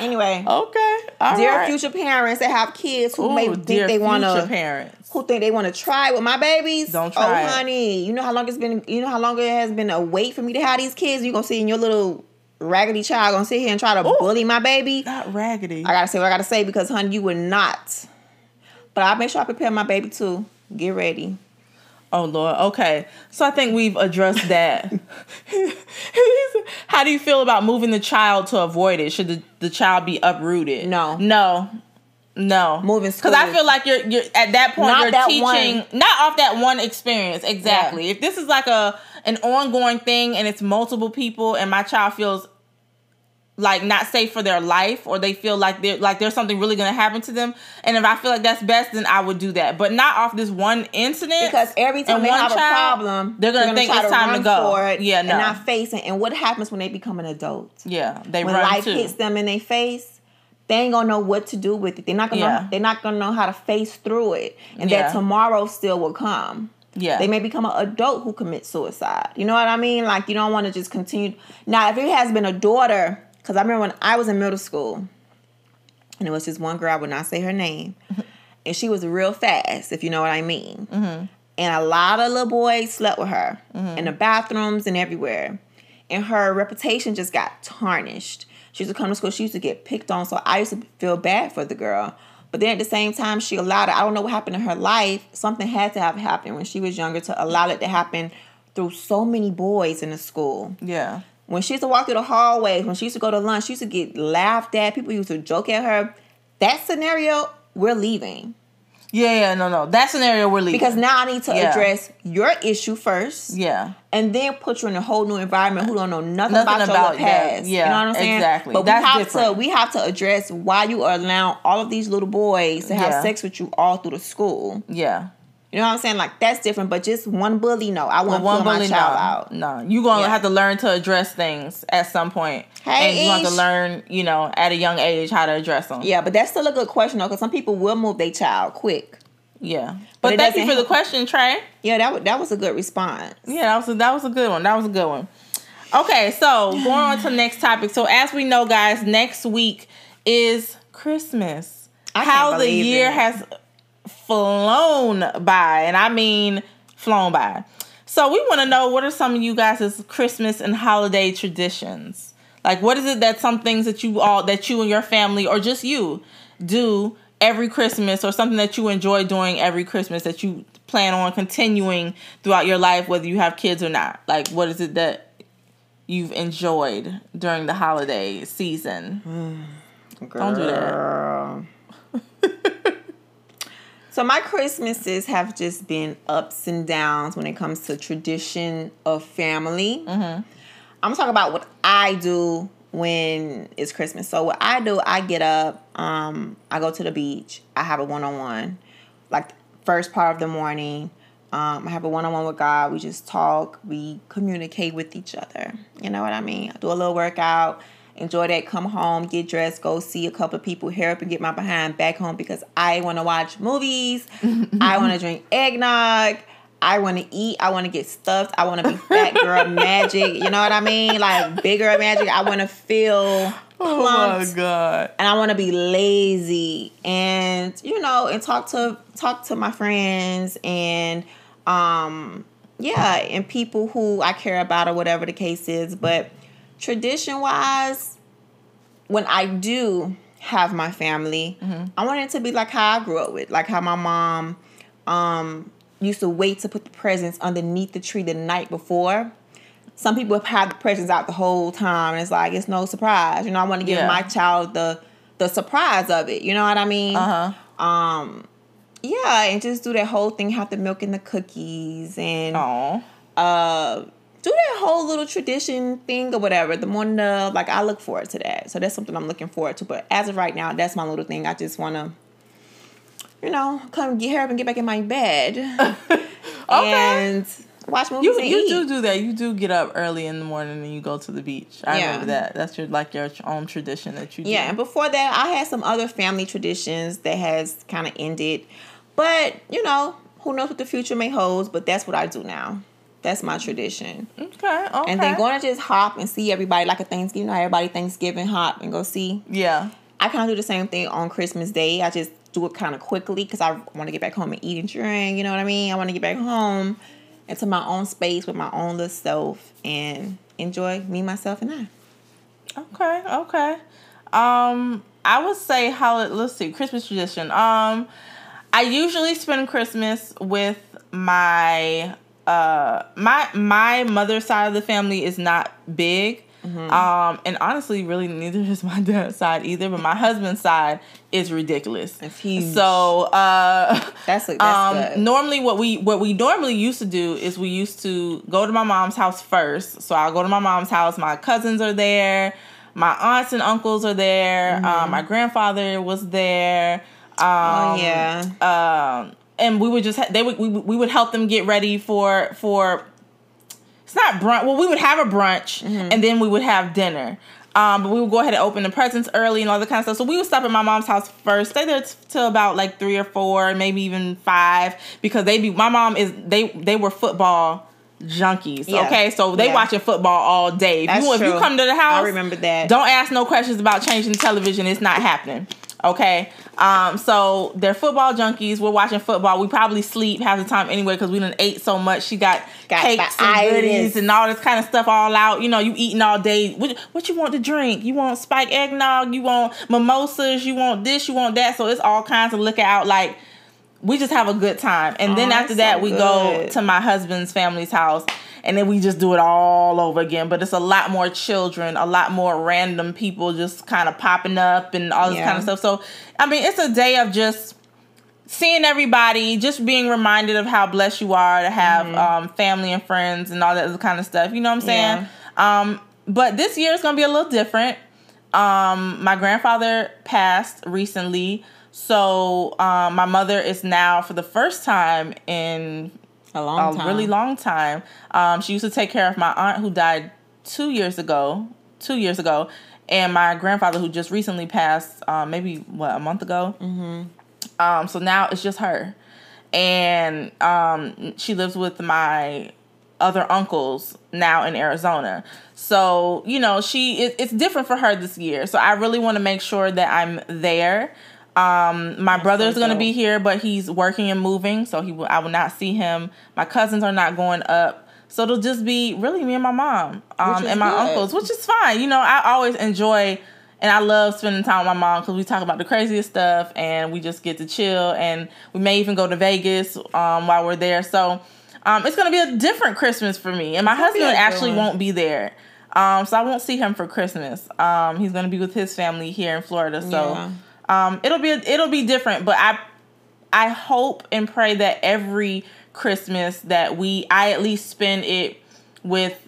A: anyway,
B: Okay. All
A: dear
B: right.
A: future parents that have kids who may think they want to.
B: Dear future
A: to
B: parents.
A: Who think they want to try with my babies.
B: Don't try
A: Oh, honey, you know how long it's been. You know how long it has been a wait for me to have these kids. You gonna see in your little raggedy child gonna sit here and try to
B: Ooh.
A: bully my baby.
B: Not raggedy.
A: I gotta say what I gotta say because, honey, you would not. But I make sure I prepare my baby too. Get ready.
B: Oh Lord. Okay. So I think we've addressed that. How do you feel about moving the child to avoid it? Should the, the child be uprooted?
A: No.
B: No. No.
A: Moving
B: Because I feel like you're you're at that point
A: Not
B: you're
A: that
B: teaching
A: one.
B: not off that one experience. Exactly. If this is like a an ongoing thing and it's multiple people and my child feels like not safe for their life or they feel like they're like there's something really gonna happen to them. And if I feel like that's best, then I would do that. But not off this one incident.
A: Because every time they have child, a problem,
B: they're gonna, they're gonna think it's to time to go.
A: For it yeah, no. And not face it. And what happens when they become an adult?
B: Yeah.
A: They when life too. hits them in their face, they ain't gonna know what to do with it. They're not gonna yeah. know, they're not gonna know how to face through it. And yeah. that tomorrow still will come. Yeah. They may become an adult who commits suicide. You know what I mean? Like you don't want to just continue. Now, if it has been a daughter because I remember when I was in middle school, and it was this one girl, I would not say her name, and she was real fast, if you know what I mean. Mm-hmm. And a lot of little boys slept with her mm-hmm. in the bathrooms and everywhere. And her reputation just got tarnished. She used to come to school, she used to get picked on, so I used to feel bad for the girl. But then at the same time, she allowed it. I don't know what happened in her life. Something had to have happened when she was younger to allow it to happen through so many boys in the school.
B: Yeah.
A: When she used to walk through the hallways, when she used to go to lunch, she used to get laughed at. People used to joke at her. That scenario, we're leaving.
B: Yeah, yeah, no, no. That scenario we're leaving.
A: Because now I need to yeah. address your issue first.
B: Yeah.
A: And then put you in a whole new environment who don't know nothing, nothing about, about, your past. Yeah. You know what I'm saying?
B: Exactly.
A: But That's we have different. to we have to address why you are allowing all of these little boys to have yeah. sex with you all through the school.
B: Yeah.
A: You know what I'm saying? Like that's different, but just one bully, no. I want well, one bully, my child
B: no.
A: out.
B: No, you gonna yeah. have to learn to address things at some point, hey, and you have to learn, you know, at a young age how to address them.
A: Yeah, but that's still a good question though, because some people will move their child quick.
B: Yeah, but, but thank you for help. the question, Trey.
A: Yeah, that that was a good response.
B: Yeah, that was a, that was a good one. That was a good one. Okay, so going on to the next topic. So as we know, guys, next week is Christmas. I how the year it. has flown by, and I mean flown by. So we want to know what are some of you guys' Christmas and holiday traditions? Like what is it that some things that you all that you and your family or just you do every Christmas or something that you enjoy doing every Christmas that you plan on continuing throughout your life whether you have kids or not? Like what is it that you've enjoyed during the holiday season?
A: Mm, Don't do that. So my Christmases have just been ups and downs when it comes to tradition of family. Mm-hmm. I'm talking about what I do when it's Christmas. So what I do, I get up, um, I go to the beach, I have a one on one, like first part of the morning. Um, I have a one on one with God. We just talk, we communicate with each other. You know what I mean? I do a little workout enjoy that, come home, get dressed, go see a couple of people, hair up and get my behind back home because I want to watch movies. I want to drink eggnog. I want to eat. I want to get stuffed. I want to be fat girl magic. You know what I mean? Like bigger magic. I want to feel plumped. Oh my god! And I want to be lazy and you know and talk to talk to my friends and um yeah and people who I care about or whatever the case is. But tradition wise, when I do have my family, mm-hmm. I want it to be like how I grew up with, like how my mom um, used to wait to put the presents underneath the tree the night before. Some people have had the presents out the whole time, and it's like it's no surprise. You know, I want to give yeah. my child the the surprise of it. You know what I mean? Uh huh. Um, yeah, and just do that whole thing. Have the milk and the cookies, and Aww. uh, do that whole little tradition thing or whatever. The morning of, like, I look forward to that. So that's something I'm looking forward to. But as of right now, that's my little thing. I just want to, you know, come get here up and get back in my bed. okay. And watch movies.
B: You, you
A: eat.
B: do do that. You do get up early in the morning and you go to the beach. I yeah. remember that. That's your like your own tradition that you do.
A: Yeah, and before that, I had some other family traditions that has kind of ended. But you know, who knows what the future may hold? But that's what I do now. That's my tradition.
B: Okay, okay.
A: And then going to just hop and see everybody like a Thanksgiving. Know, everybody Thanksgiving hop and go see.
B: Yeah.
A: I kind of do the same thing on Christmas Day. I just do it kind of quickly because I want to get back home and eat and drink. You know what I mean? I want to get back home into my own space with my own little self and enjoy me, myself, and I.
B: Okay, okay. Um, I would say how let's see Christmas tradition. Um, I usually spend Christmas with my uh my my mother's side of the family is not big. Mm-hmm. Um, and honestly, really neither is my dad's side either. But my husband's side is ridiculous.
A: It's huge.
B: So uh,
A: that's, that's
B: um,
A: good.
B: normally what we what we normally used to do is we used to go to my mom's house first. So I'll go to my mom's house. My cousins are there. my aunts and uncles are there. Um, my grandfather was there. Um,
A: oh yeah.
B: um, and we would just ha- they would we, would- we would help them get ready for for it's not brunch. Well, we would have a brunch and then we would have dinner. Um, but we would go ahead and open the presents early and all that kind of stuff. So we would stop at my mom's house first, stay there t- till about like three or four, maybe even five, because they be my mom is they they were football junkies.
A: Yeah.
B: Okay, so they
A: Yeah.
B: watching football all day. If,
A: That's
B: you, if you come to the house,
A: I remember that.
B: Don't ask no questions about changing the television. It's not happening. Okay. Um, so they're football junkies. We're watching football. We probably sleep half the time anyway because we done ate so much. She got,
A: Got
B: cakes and goodies and all this kind of stuff all out. You know, you eating all day. What, what you want to drink? You want spike eggnog? You want mimosas? You want this? You want that? So it's all kinds of liquor out. Like we just have a good time. And then
A: Oh,
B: after
A: that's
B: that,
A: so
B: we go to my husband's family's house. And then we just do it all over again. But it's a lot more children, a lot more random people just kind of popping up and all this
A: Yeah.
B: kind of stuff. So, I mean, it's a day of just seeing everybody, just being reminded of how blessed you are to have
A: Mm-hmm.
B: um, family and friends and all that other kind of stuff. You know what I'm saying? Um, but this year is going to be a little different. Um, my grandfather passed recently. So um, my mother is now, for the first time in
A: A long
B: a
A: time.
B: really long time. Um, she used to take care of my aunt who died two years ago, two years ago, and my grandfather who just recently passed, um, maybe what a month ago. Mm-hmm. Um, so now it's just her, and um, she lives with my other uncles now in Arizona. So you know, she it, it's different for her this year. So I really want to make sure that I'm there. Um, my brother's
A: so
B: gonna be here, but he's working and moving, so he will. I will not see him. My cousins are not going up, so it'll just be really me and my mom, um, and my
A: good.
B: uncles, which is fine. You know, I always enjoy and I love spending time with my mom because we talk about the craziest stuff and we just get to chill and we may even go to Vegas um, while we're there. So um, it's gonna be a different Christmas for me, and my husband actually
A: one.
B: won't be there. Um, so I won't see him for Christmas. Um, he's gonna be with his family here in Florida. So
A: Yeah.
B: Um, it'll be it'll be different. But I I hope and pray that every Christmas that we I at least spend it with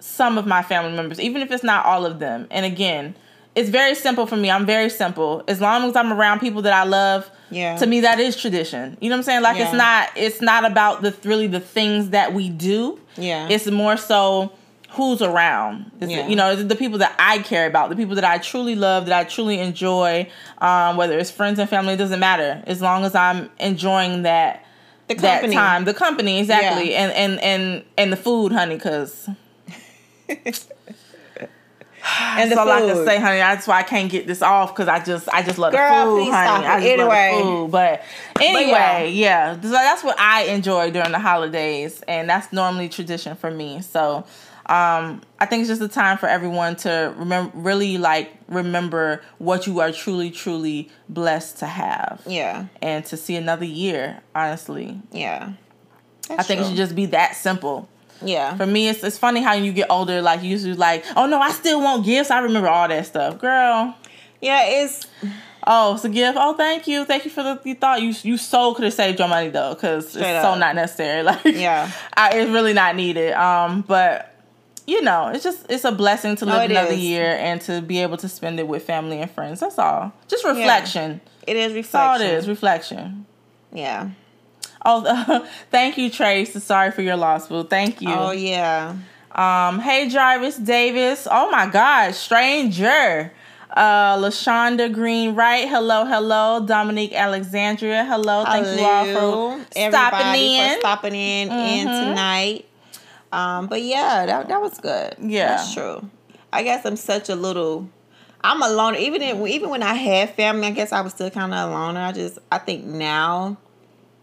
B: some of my family members, even if it's not all of them. And again, it's very simple for me. I'm very simple. As long as I'm around people that I love,
A: Yeah.
B: to me that is tradition. You know what I'm saying? Like it's not it's not about the really the things that we do.
A: Yeah.
B: It's more so who's around.
A: Yeah.
B: You know, the people that I care about, the people that I truly love, that I truly enjoy. Um, whether it's friends and family, it doesn't matter. As long as I'm enjoying that
A: The
B: that
A: company.
B: time, the company exactly,
A: Yeah.
B: and and and and the food, honey, because
A: and
B: that's all I can say, honey. That's why I can't get this off because I just I just love
A: Girl,
B: the food, honey. I just love
A: Anyway.
B: the food. But anyway,
A: yeah.
B: yeah. So that's what I enjoy during the holidays, and that's normally tradition for me. So um, I think it's just a time for everyone to remember, really like remember what you are truly, truly blessed to have,
A: Yeah.
B: and to see another year. Honestly,
A: Yeah.
B: I think it should just be that simple.
A: Yeah.
B: For me, it's, it's funny how you get older, like you used to like, oh no, I still want gifts. I remember all that stuff, girl.
A: Yeah, it's
B: Oh, it's a gift. Oh, thank you, thank you for the you thought you you so could have saved your money though, because it's
A: Straight
B: so not necessary. Like,
A: Yeah.
B: I, it's really not needed. Um, but you know, it's just it's a blessing to live
A: it
B: another
A: is.
B: year and to be able to spend it with family and friends. That's all. Just reflection.
A: it is
B: That's all
A: reflection.
B: it is. Reflection.
A: Yeah.
B: Oh, thank you, Trace. Sorry for your loss, boo. Thank you.
A: Oh yeah.
B: Um, hey Jarvis Davis. Oh my God, stranger. Uh, Lashonda Green Wright. Hello, hello. Dominique Alexandria. Hello. Thank you all for stopping in.
A: for stopping in in
B: Mhm.
A: tonight. Um, but yeah, that that was good.
B: Yeah.
A: that's true. I guess I'm such a little. I'm a loner. Even in, even when I had family, I guess I was still kind of a loner. I just I think now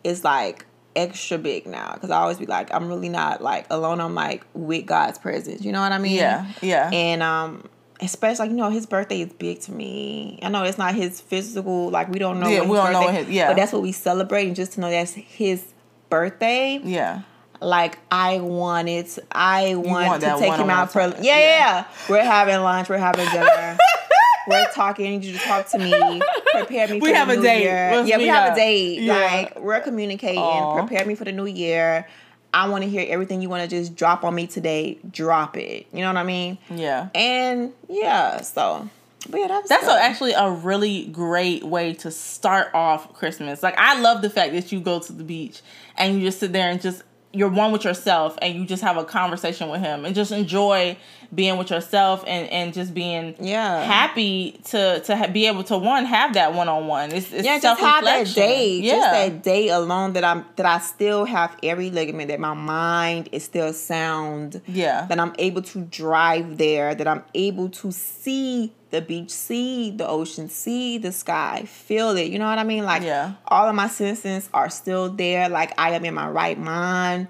A: it's like extra big now because I always be like I'm really not like alone. I'm like with God's presence. You know what I mean?
B: yeah, yeah.
A: And um, especially like you know his birthday is big to me. I know it's not his physical like we don't know.
B: Yeah, we don't know his- yeah.
A: But that's what we celebrate, and just to know that's his birthday.
B: yeah.
A: Like I wanted, I want,
B: want
A: to take him out for yeah, yeah,
B: Yeah.
A: We're having lunch. We're having dinner. we're talking. I need you to talk to me. Prepare me. For
B: We
A: the
B: have a
A: new
B: date.
A: Year. Yeah, we have
B: up.
A: a date.
B: Yeah.
A: Like we're communicating.
B: Aw.
A: Prepare me for the new year. I want to hear everything you want to just drop on me today. Drop it. You know what I mean?
B: Yeah.
A: And yeah, so but yeah, that
B: That's a, actually a really great way to start off Christmas. Like I love the fact that you go to the beach and you just sit there and just you're one with yourself and you just have a conversation with him and just enjoy being with yourself and and just being
A: Yeah.
B: happy to to ha- be able to one have that one on one. It's, it's
A: yeah, just have that day,
B: Yeah.
A: just that day alone that I'm that I still have every ligament, that my mind is still sound,
B: Yeah.
A: that I'm able to drive there, that I'm able to see the beach, see the ocean, see the sky, feel it. You know what I mean? Like
B: Yeah.
A: all of my senses are still there. Like I am in my right mind.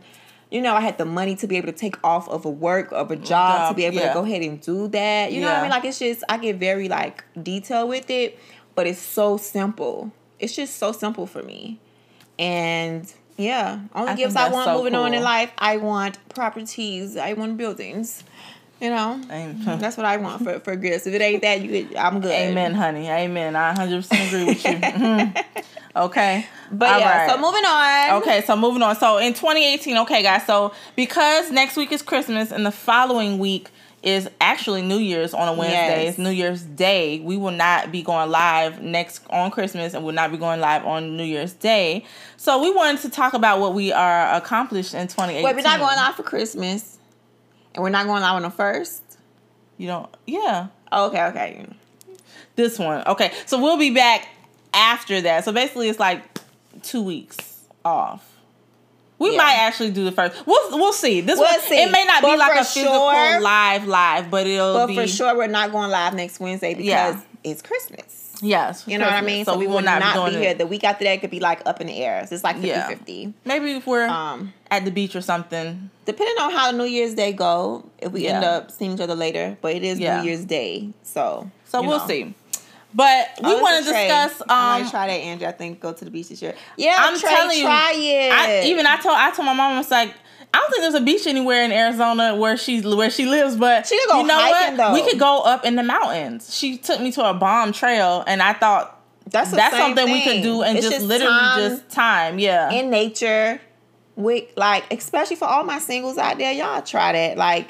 A: You know, I had the money to be able to take off of a work of a job,
B: Job,
A: to be able
B: yeah.
A: to go ahead and do that. You know what I mean? Like it's just I get very like detailed with it, but it's so simple. It's just so simple for me. And yeah, only
B: I
A: gifts I want
B: so
A: moving on in life. I want properties. I want buildings. You know,
B: Amen.
A: that's what I want for for gifts. If it ain't that, you, I'm good.
B: Amen, honey. Amen. I 100% agree with you. Mhm. Okay.
A: But
B: All
A: yeah,
B: right.
A: so moving on.
B: Okay, so moving on. So in 2018, okay, guys. So because next week is Christmas and the following week is actually New Year's on a Wednesday,
A: Yes.
B: it's New Year's Day. We will not be going live next on Christmas and will not be going live on New Year's Day. So we wanted to talk about what we are accomplished in 2018.
A: Wait, we're not going live for Christmas, and we're not going live on the first.
B: You don't. Yeah.
A: Okay, okay.
B: This one. Okay. So we'll be back after that. So basically, it's like two weeks off. We
A: Yeah.
B: might actually do the first. We'll we'll see. This
A: We'll
B: one
A: see.
B: it may not be like a physical
A: sure-
B: live live, but it'll
A: But
B: be
A: for sure, we're not going live next Wednesday because
B: Yeah.
A: it's Christmas.
B: Yes.
A: You know what I mean? So, we will not, be,
B: doing
A: here. The week after that could be like up in the air. So it's like 50
B: Yeah.
A: 50.
B: Maybe if we're
A: Um,
B: at the beach or something.
A: depending on how New Year's Day go, if we end up seeing each other later, but it is
B: Yeah.
A: New Year's Day, so
B: So we'll
A: know.
B: see. But we
A: Oh,
B: want to discuss.
A: I
B: Um,
A: try that, Andrew. I think go to the beach this year. Yeah,
B: I'm
A: Trey,
B: telling you,
A: try it.
B: I, even I told I told my mom I was like. I don't think there's a beach anywhere in Arizona where she where she lives, but
A: She could go
B: you know
A: hiking,
B: what?
A: though.
B: We could go up in the mountains. She took me to a bomb trail, and I thought
A: that's
B: that's something we could do and
A: It's
B: just, literally just time. Yeah,
A: in nature. With like, especially for all my singles out there, y'all try that. Like,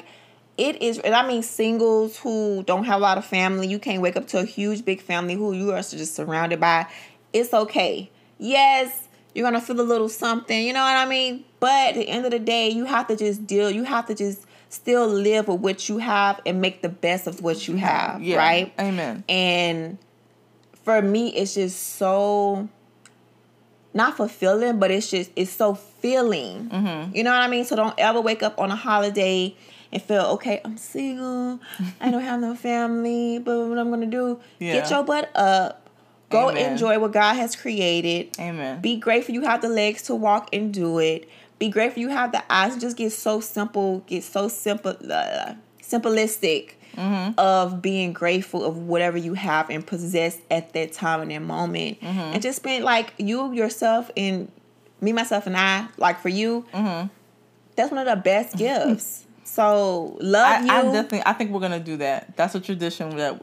A: it is, and I mean singles who don't have a lot of family. You can't wake up to a huge big family who you are just surrounded by. It's okay. Yes, you're gonna feel a little something. You know what I mean? But at the end of the day, you have to just deal. You have to just still live with what you have and make the best of what you have.
B: yeah.
A: Right?
B: Amen.
A: And for me, it's just so not fulfilling, but it's just it's so filling.
B: Mm-hmm.
A: You know what I mean? So don't ever wake up on a holiday and feel okay. I'm single. I don't have no family. But what I'm gonna do?
B: Yeah.
A: Get your butt up. Go
B: Amen.
A: enjoy what God has created.
B: Amen.
A: Be grateful you have the legs to walk and do it. Be grateful you have the eyes. Just get so simple. Get so simple, uh, simplistic
B: Mm-hmm.
A: of being grateful of whatever you have and possess at that time and that moment,
B: Mm-hmm.
A: and just spend like you yourself and me, myself, and I. Like for you,
B: Mm-hmm.
A: that's one of the best gifts. So love
B: I,
A: you.
B: I definitely I think we're gonna do that. That's a tradition that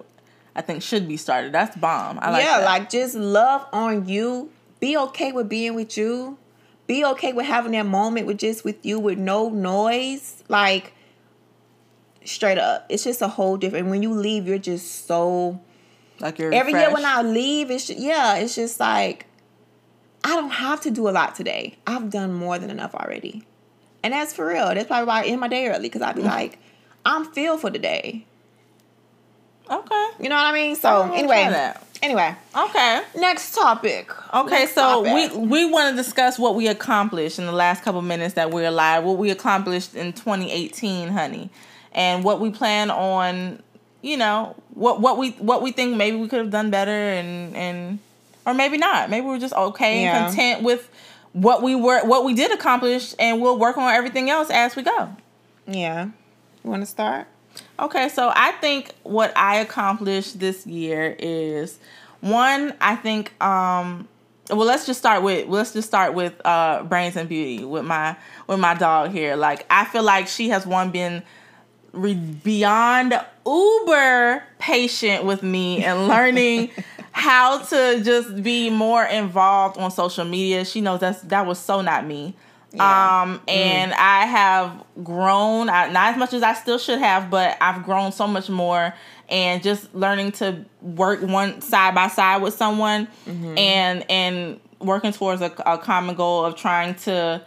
B: I think should be started. That's bomb. I like
A: yeah,
B: that.
A: like just love on you. Be okay with being with you. Be okay with having that moment with just with you with no noise. Like straight up. It's just a whole different when you leave, you're just so
B: like you're
A: every year when. I leave, it's just, yeah, it's just like I don't have to do a lot today. I've done more than enough already. And that's for real. That's probably why I end my day early because I'd be mm. like, I'm filled for the day.
B: Okay.
A: You know what I mean? So anyway, anyway,
B: Okay.
A: next topic.
B: Okay,
A: Next
B: so
A: topic.
B: we we want to discuss what we accomplished in the last couple minutes that we're alive. What we accomplished in 2018, honey, and what we plan on. You know what what we what we think maybe we could have done better and and or maybe not. Maybe we're just okay
A: Yeah.
B: and content with what we were what we did accomplish, and we'll work on everything else as we go.
A: Yeah. You want to start?
B: Okay, so I think what I accomplished this year is one, I think um well let's just start with let's just start with uh brains and beauty with my with my dog here. Like I feel like she has one been re- beyond uber patient with me and learning how to just be more involved on social media. She knows that's that was so not me. Yeah. Um, and mm. I have grown, I, not as much as I still should have, but I've grown so much more. And just learning to work one side by side with someone, mm-hmm. and and working towards a, a common goal of trying to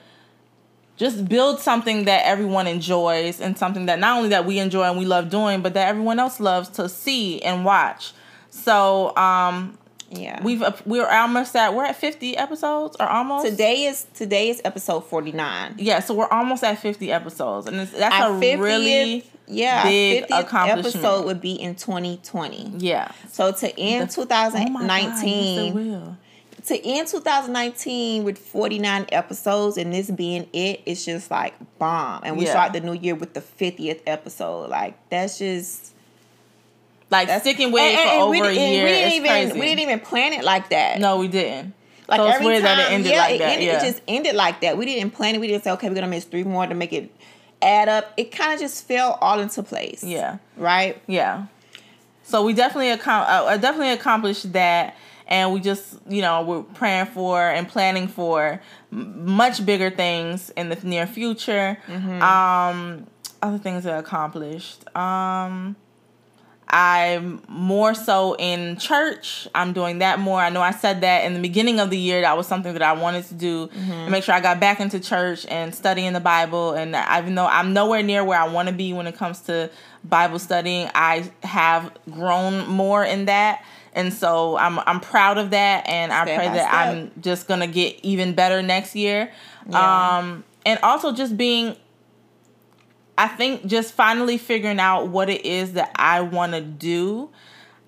B: just build something that everyone enjoys and something that not only that we enjoy and we love doing, but that everyone else loves to see and watch. So, um, yeah, we've we're almost at we're at fifty episodes or almost.
A: Today is today is episode forty nine.
B: Yeah, so we're almost at fifty episodes, and that's Our a 50th, really yeah big accomplishment.
A: Episode would be in twenty twenty.
B: Yeah.
A: So to end oh two thousand nineteen. To end 2019 with 49 episodes and this being it, it's just like bomb. And we yeah. start the new year with the 50th episode. Like that's just
B: like That's, sticking with and, it for over a year. We didn't
A: even
B: crazy.
A: we didn't even plan it like that.
B: No, we didn't. Like so every time, that it ended
A: yeah,
B: like
A: it
B: that.
A: Ended,
B: yeah.
A: it just ended like that. We didn't plan it. We didn't say, okay, we're gonna miss three more to make it add up. It kind of just fell all into place.
B: Yeah.
A: Right.
B: Yeah. So we definitely accom- uh, definitely accomplished that, and we just you know we're praying for and planning for much bigger things in the near future. Mm-hmm. Um, other things that accomplished. Um, I'm more so in church. I'm doing that more. I know I said that in the beginning of the year. That was something that I wanted to do mm-hmm. and make sure I got back into church and studying the Bible. And even though I'm nowhere near where I want to be when it comes to Bible studying, I have grown more in that. And so I'm I'm proud of that, and I pray that step. I'm just gonna get even better next year. Yeah. Um, and also just being I think just finally figuring out what it is that I want to do.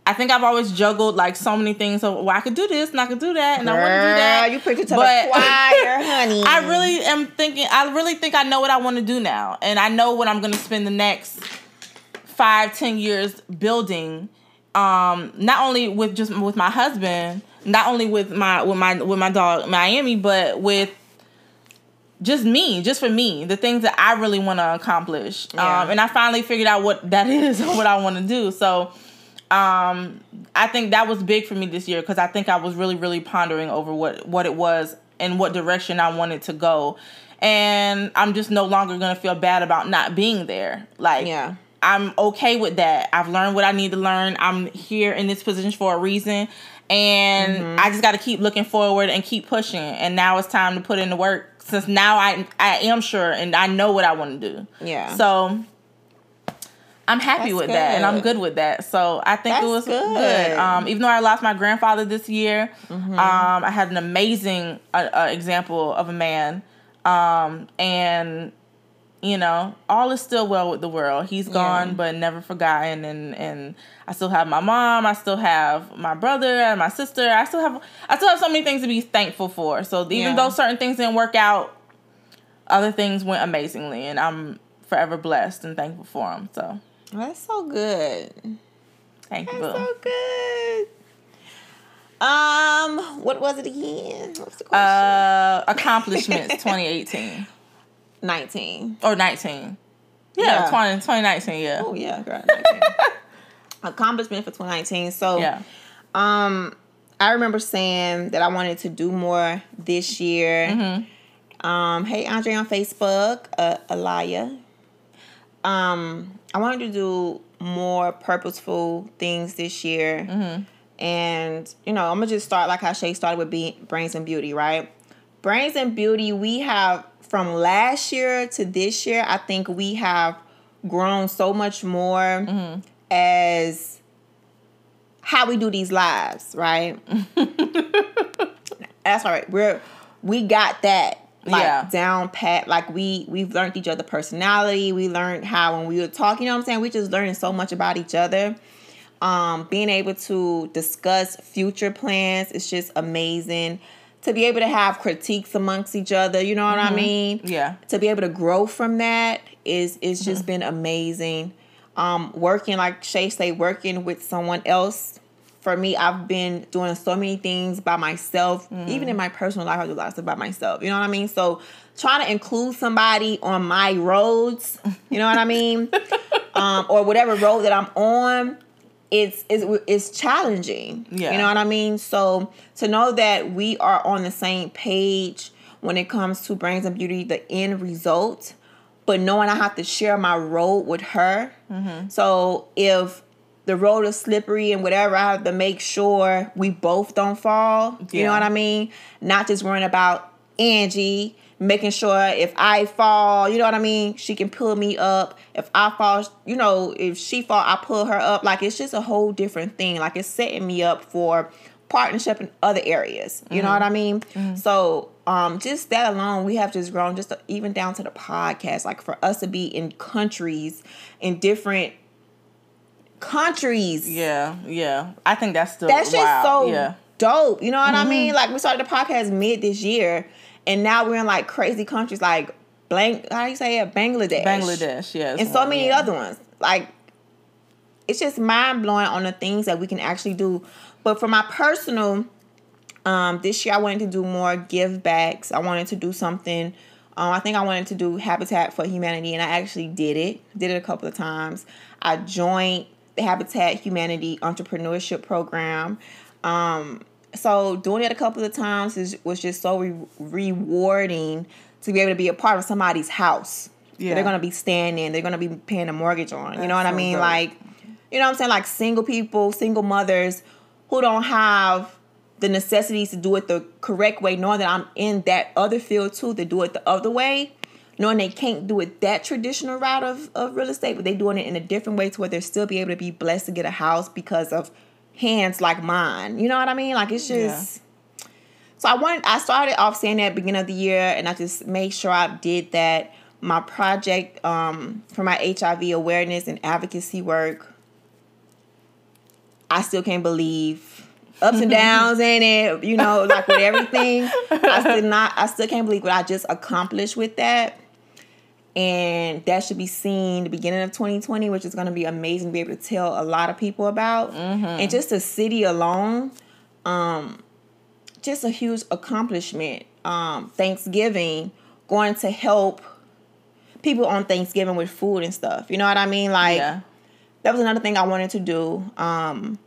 B: I think I've always juggled like so many things. So well, I could do this and I could do that and Girl, I want to do that.
A: You put it to but the choir, honey.
B: I really am thinking. I really think I know what I want to do now, and I know what I'm going to spend the next five, ten years building. Um, not only with just with my husband, not only with my with my with my dog Miami, but with just me, just for me, the things that I really want to accomplish. Yeah. Um, and I finally figured out what that is and what I want to do. So um, I think that was big for me this year because I think I was really, really pondering over what, what it was and what direction I wanted to go. And I'm just no longer going to feel bad about not being there. Like, yeah. I'm okay with that. I've learned what I need to learn. I'm here in this position for a reason. And mm-hmm. I just got to keep looking forward and keep pushing. And now it's time to put in the work since now I I am sure and I know what I want to do.
A: Yeah.
B: So I'm happy That's with good. that and I'm good with that. So I think That's it was good. good. Um, even though I lost my grandfather this year, mm-hmm. um, I had an amazing uh, uh, example of a man. Um, and you know, all is still well with the world. He's gone, yeah. but never forgotten. And and I still have my mom. I still have my brother and my sister. I still have I still have so many things to be thankful for. So even yeah. though certain things didn't work out, other things went amazingly, and I'm forever blessed and thankful for them. So
A: that's so good.
B: Thank you. that's.
A: So good. Um, what was it again? What was the
B: question? Uh, accomplishments 2018.
A: 19.
B: Or 19. Yeah, yeah. 20, 2019, yeah.
A: Oh, yeah, girl, Accomplishment for 2019. So,
B: yeah.
A: um, I remember saying that I wanted to do more this year. Mm-hmm. Um, hey, Andre on Facebook, uh, Alaya. Um, I wanted to do more purposeful things this year. Mm-hmm. And, you know, I'm going to just start like how Shay started with Be- Brains and Beauty, right? Brains and Beauty, we have from last year to this year, I think we have grown so much more mm-hmm. as how we do these lives, right? That's all right. We're we got that like yeah. down pat. Like we we've learned each other personality. We learned how when we were talking, you know what I'm saying? We just learning so much about each other. Um, being able to discuss future plans is just amazing to be able to have critiques amongst each other, you know what mm-hmm. I mean?
B: Yeah.
A: To be able to grow from that is it's just mm-hmm. been amazing. Um, working like Shay say, working with someone else. For me, I've been doing so many things by myself. Mm. Even in my personal life, I do a lot of stuff by myself. You know what I mean? So trying to include somebody on my roads, you know what I mean? um, or whatever road that I'm on, it's it's it's challenging. Yeah. You know what I mean? So to know that we are on the same page when it comes to brains and beauty, the end result, but knowing I have to share my road with her. Mm-hmm. So if the road is slippery and whatever, I have to make sure we both don't fall. Yeah. You know what I mean? Not just worrying about Angie, making sure if I fall, you know what I mean, she can pull me up. If I fall, you know, if she fall, I pull her up. Like it's just a whole different thing. Like it's setting me up for partnership in other areas. You mm-hmm. know what I mean? Mm-hmm. So um, just that alone, we have just grown just to, even down to the podcast. Like for us to be in countries in different countries.
B: Yeah, yeah. I think that's the
A: that's just so yeah. dope. You know what mm-hmm. I mean? Like we started the podcast mid this year, and now we're in like crazy countries like blank. How do you say it? Bangladesh.
B: Bangladesh, yes.
A: And so many yeah. other ones. Like it's just mind blowing on the things that we can actually do. But for my personal, um, this year I wanted to do more give backs. I wanted to do something. Um, I think I wanted to do Habitat for Humanity, and I actually did it. Did it a couple of times. I joined the Habitat Humanity Entrepreneurship Program. Um, so doing it a couple of times is, was just so re- rewarding to be able to be a part of somebody's house. Yeah. They're gonna be staying in. They're gonna be paying a mortgage on. That's you know what so I mean? Good. Like, you know what I'm saying? Like single people, single mothers who don't have the necessities to do it the correct way, knowing that I'm in that other field too, to do it the other way knowing they can't do it that traditional route of, of real estate, but they're doing it in a different way to where they'll still be able to be blessed to get a house because of hands like mine. You know what I mean? Like it's just yeah. so I wanted I started off saying that beginning of the year and I just made sure I did that. My project um, for my HIV awareness and advocacy work. I still can't believe ups and downs in it, you know, like with everything. I still not I still can't believe what I just accomplished with that and that should be seen the beginning of 2020 which is going to be amazing to be able to tell a lot of people about mm-hmm. and just the city alone um just a huge accomplishment um thanksgiving going to help people on thanksgiving with food and stuff you know what i mean like yeah. that was another thing i wanted to do um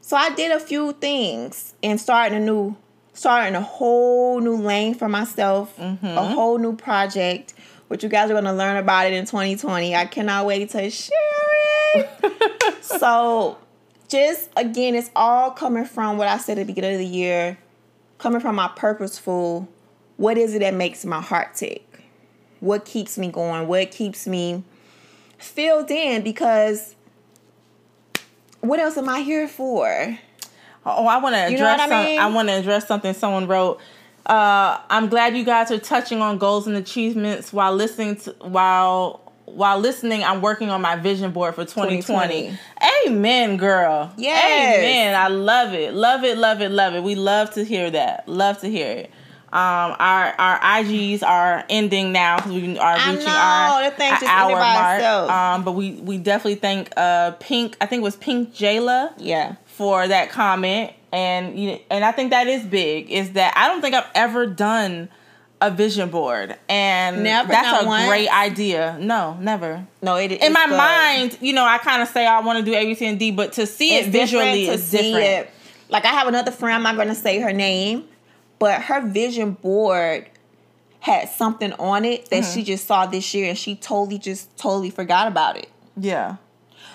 A: so i did a few things and starting a new starting a whole new lane for myself mm-hmm. a whole new project but you guys are going to learn about it in 2020. I cannot wait to share it. so, just again, it's all coming from what I said at the beginning of the year, coming from my purposeful. What is it that makes my heart tick? What keeps me going? What keeps me filled in? Because what else am I here for?
B: Oh, I want to address. You know what I, mean? some, I want to address something someone wrote. Uh, I'm glad you guys are touching on goals and achievements while listening to while while listening. I'm working on my vision board for 2020. 2020. Amen, girl. Yes. Amen. I love it. Love it. Love it. Love it. We love to hear that. Love to hear it. Um, our our IGs are ending now because we are reaching our, our hour mark. Um, but we we definitely thank uh Pink. I think it was Pink Jayla.
A: Yeah.
B: For that comment and you and I think that is big. Is that I don't think I've ever done a vision board, and never, that's a once. great idea. No, never.
A: No, it
B: in my good. mind. You know, I kind of say I want to do A, B, C, and D, but to see it's it visually is different. It.
A: Like I have another friend. I'm not going to say her name, but her vision board had something on it that mm-hmm. she just saw this year, and she totally just totally forgot about it.
B: Yeah.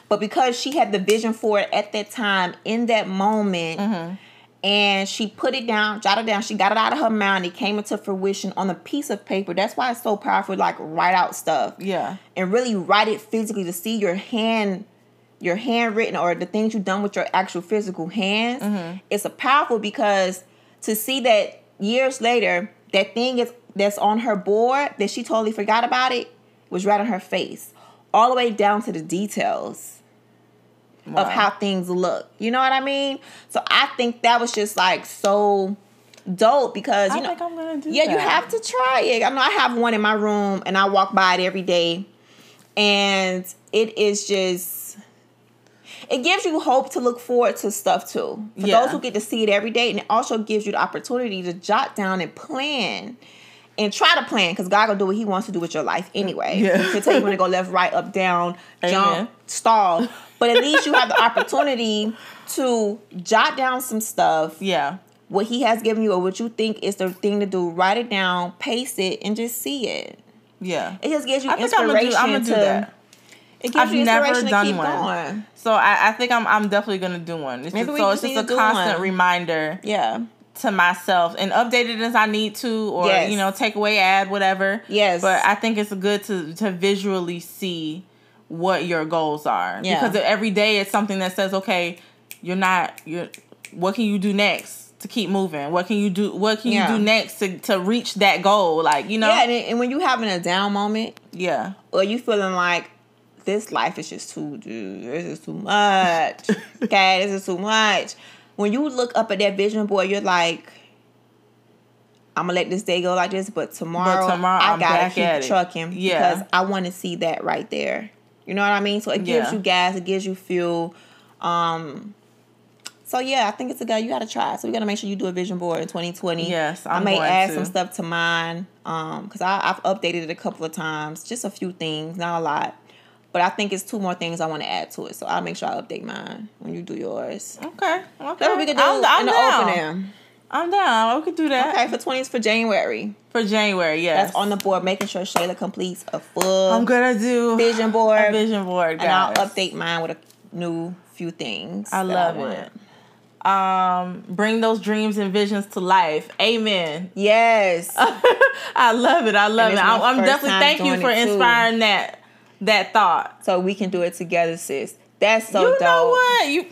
A: But because she had the vision for it at that time, in that moment, mm-hmm. and she put it down, jotted it down, she got it out of her mind, it came into fruition on a piece of paper. That's why it's so powerful, like write out stuff.
B: Yeah.
A: And really write it physically to see your hand your handwritten or the things you've done with your actual physical hands. Mm-hmm. It's a powerful because to see that years later, that thing is that's on her board that she totally forgot about it was right on her face. All the way down to the details wow. of how things look. You know what I mean? So I think that was just like so dope because you I know yeah that. you have to try it. I know I have one in my room and I walk by it every day, and it is just it gives you hope to look forward to stuff too. For yeah. those who get to see it every day, and it also gives you the opportunity to jot down and plan and try to plan because God gonna do what He wants to do with your life anyway. Yeah. He'll tell you when to go left, right, up, down, jump, Amen. stall. But at least you have the opportunity to jot down some stuff.
B: Yeah.
A: what he has given you or what you think is the thing to do, write it down, paste it, and just see it.
B: Yeah.
A: It just gives you
B: I think
A: inspiration
B: I'm gonna do, I'm gonna
A: to.
B: do that.
A: It gives
B: I've
A: you
B: never done one.
A: going.
B: So I, I think I'm I'm definitely gonna do one. It's
A: Maybe
B: just,
A: we
B: so it's just a constant
A: one.
B: reminder
A: Yeah.
B: To myself and update it as I need to, or
A: Yes.
B: you know, take away, add whatever.
A: Yes.
B: But I think it's good to to visually see what your goals are
A: Yeah.
B: because every day it's something that says, okay, you're not you're. What can you do next to keep moving? What can you do? What can
A: Yeah.
B: you do next to to reach that goal? Like you know,
A: Yeah, and, and when you having a down moment,
B: yeah.
A: or you feeling like this life is just too dude, this is too much. okay, this is too much. When you look up at that vision board, you're like, I'm gonna let this day go like this, but tomorrow,
B: tomorrow
A: I
B: I'm
A: gotta keep trucking
B: Yeah.
A: because I want to see that right there. You know what I mean? So it gives
B: Yeah.
A: you gas, it gives you fuel. Um, so yeah, I think it's a guy you got to try. So we got to make sure you do a vision board in 2020.
B: Yes,
A: I'm
B: I'm
A: may add
B: to.
A: some stuff to mine um because I've updated it a couple of times, just a few things, not a lot. But I think it's two more things I want to add to it, so I'll make sure I update mine when you do yours.
B: Okay. Okay.
A: That's what we can do
B: I'm, I'm
A: in the
B: down.
A: opening.
B: I'm down. We could do that.
A: Okay, for 20s for January.
B: For January, yes.
A: That's on the board, making sure Shayla completes a full
B: I'm gonna do
A: vision board.
B: a vision board,
A: and I'll update mine with a new few things.
B: I love
A: want.
B: it. Um, bring those dreams and visions to life. Amen.
A: Yes.
B: I love it. I love
A: And
B: it. I'm, I'm definitely thank you for
A: it, too.
B: inspiring that that thought.
A: so we can do it together, sis. That's so
B: you
A: dope.
B: know what? You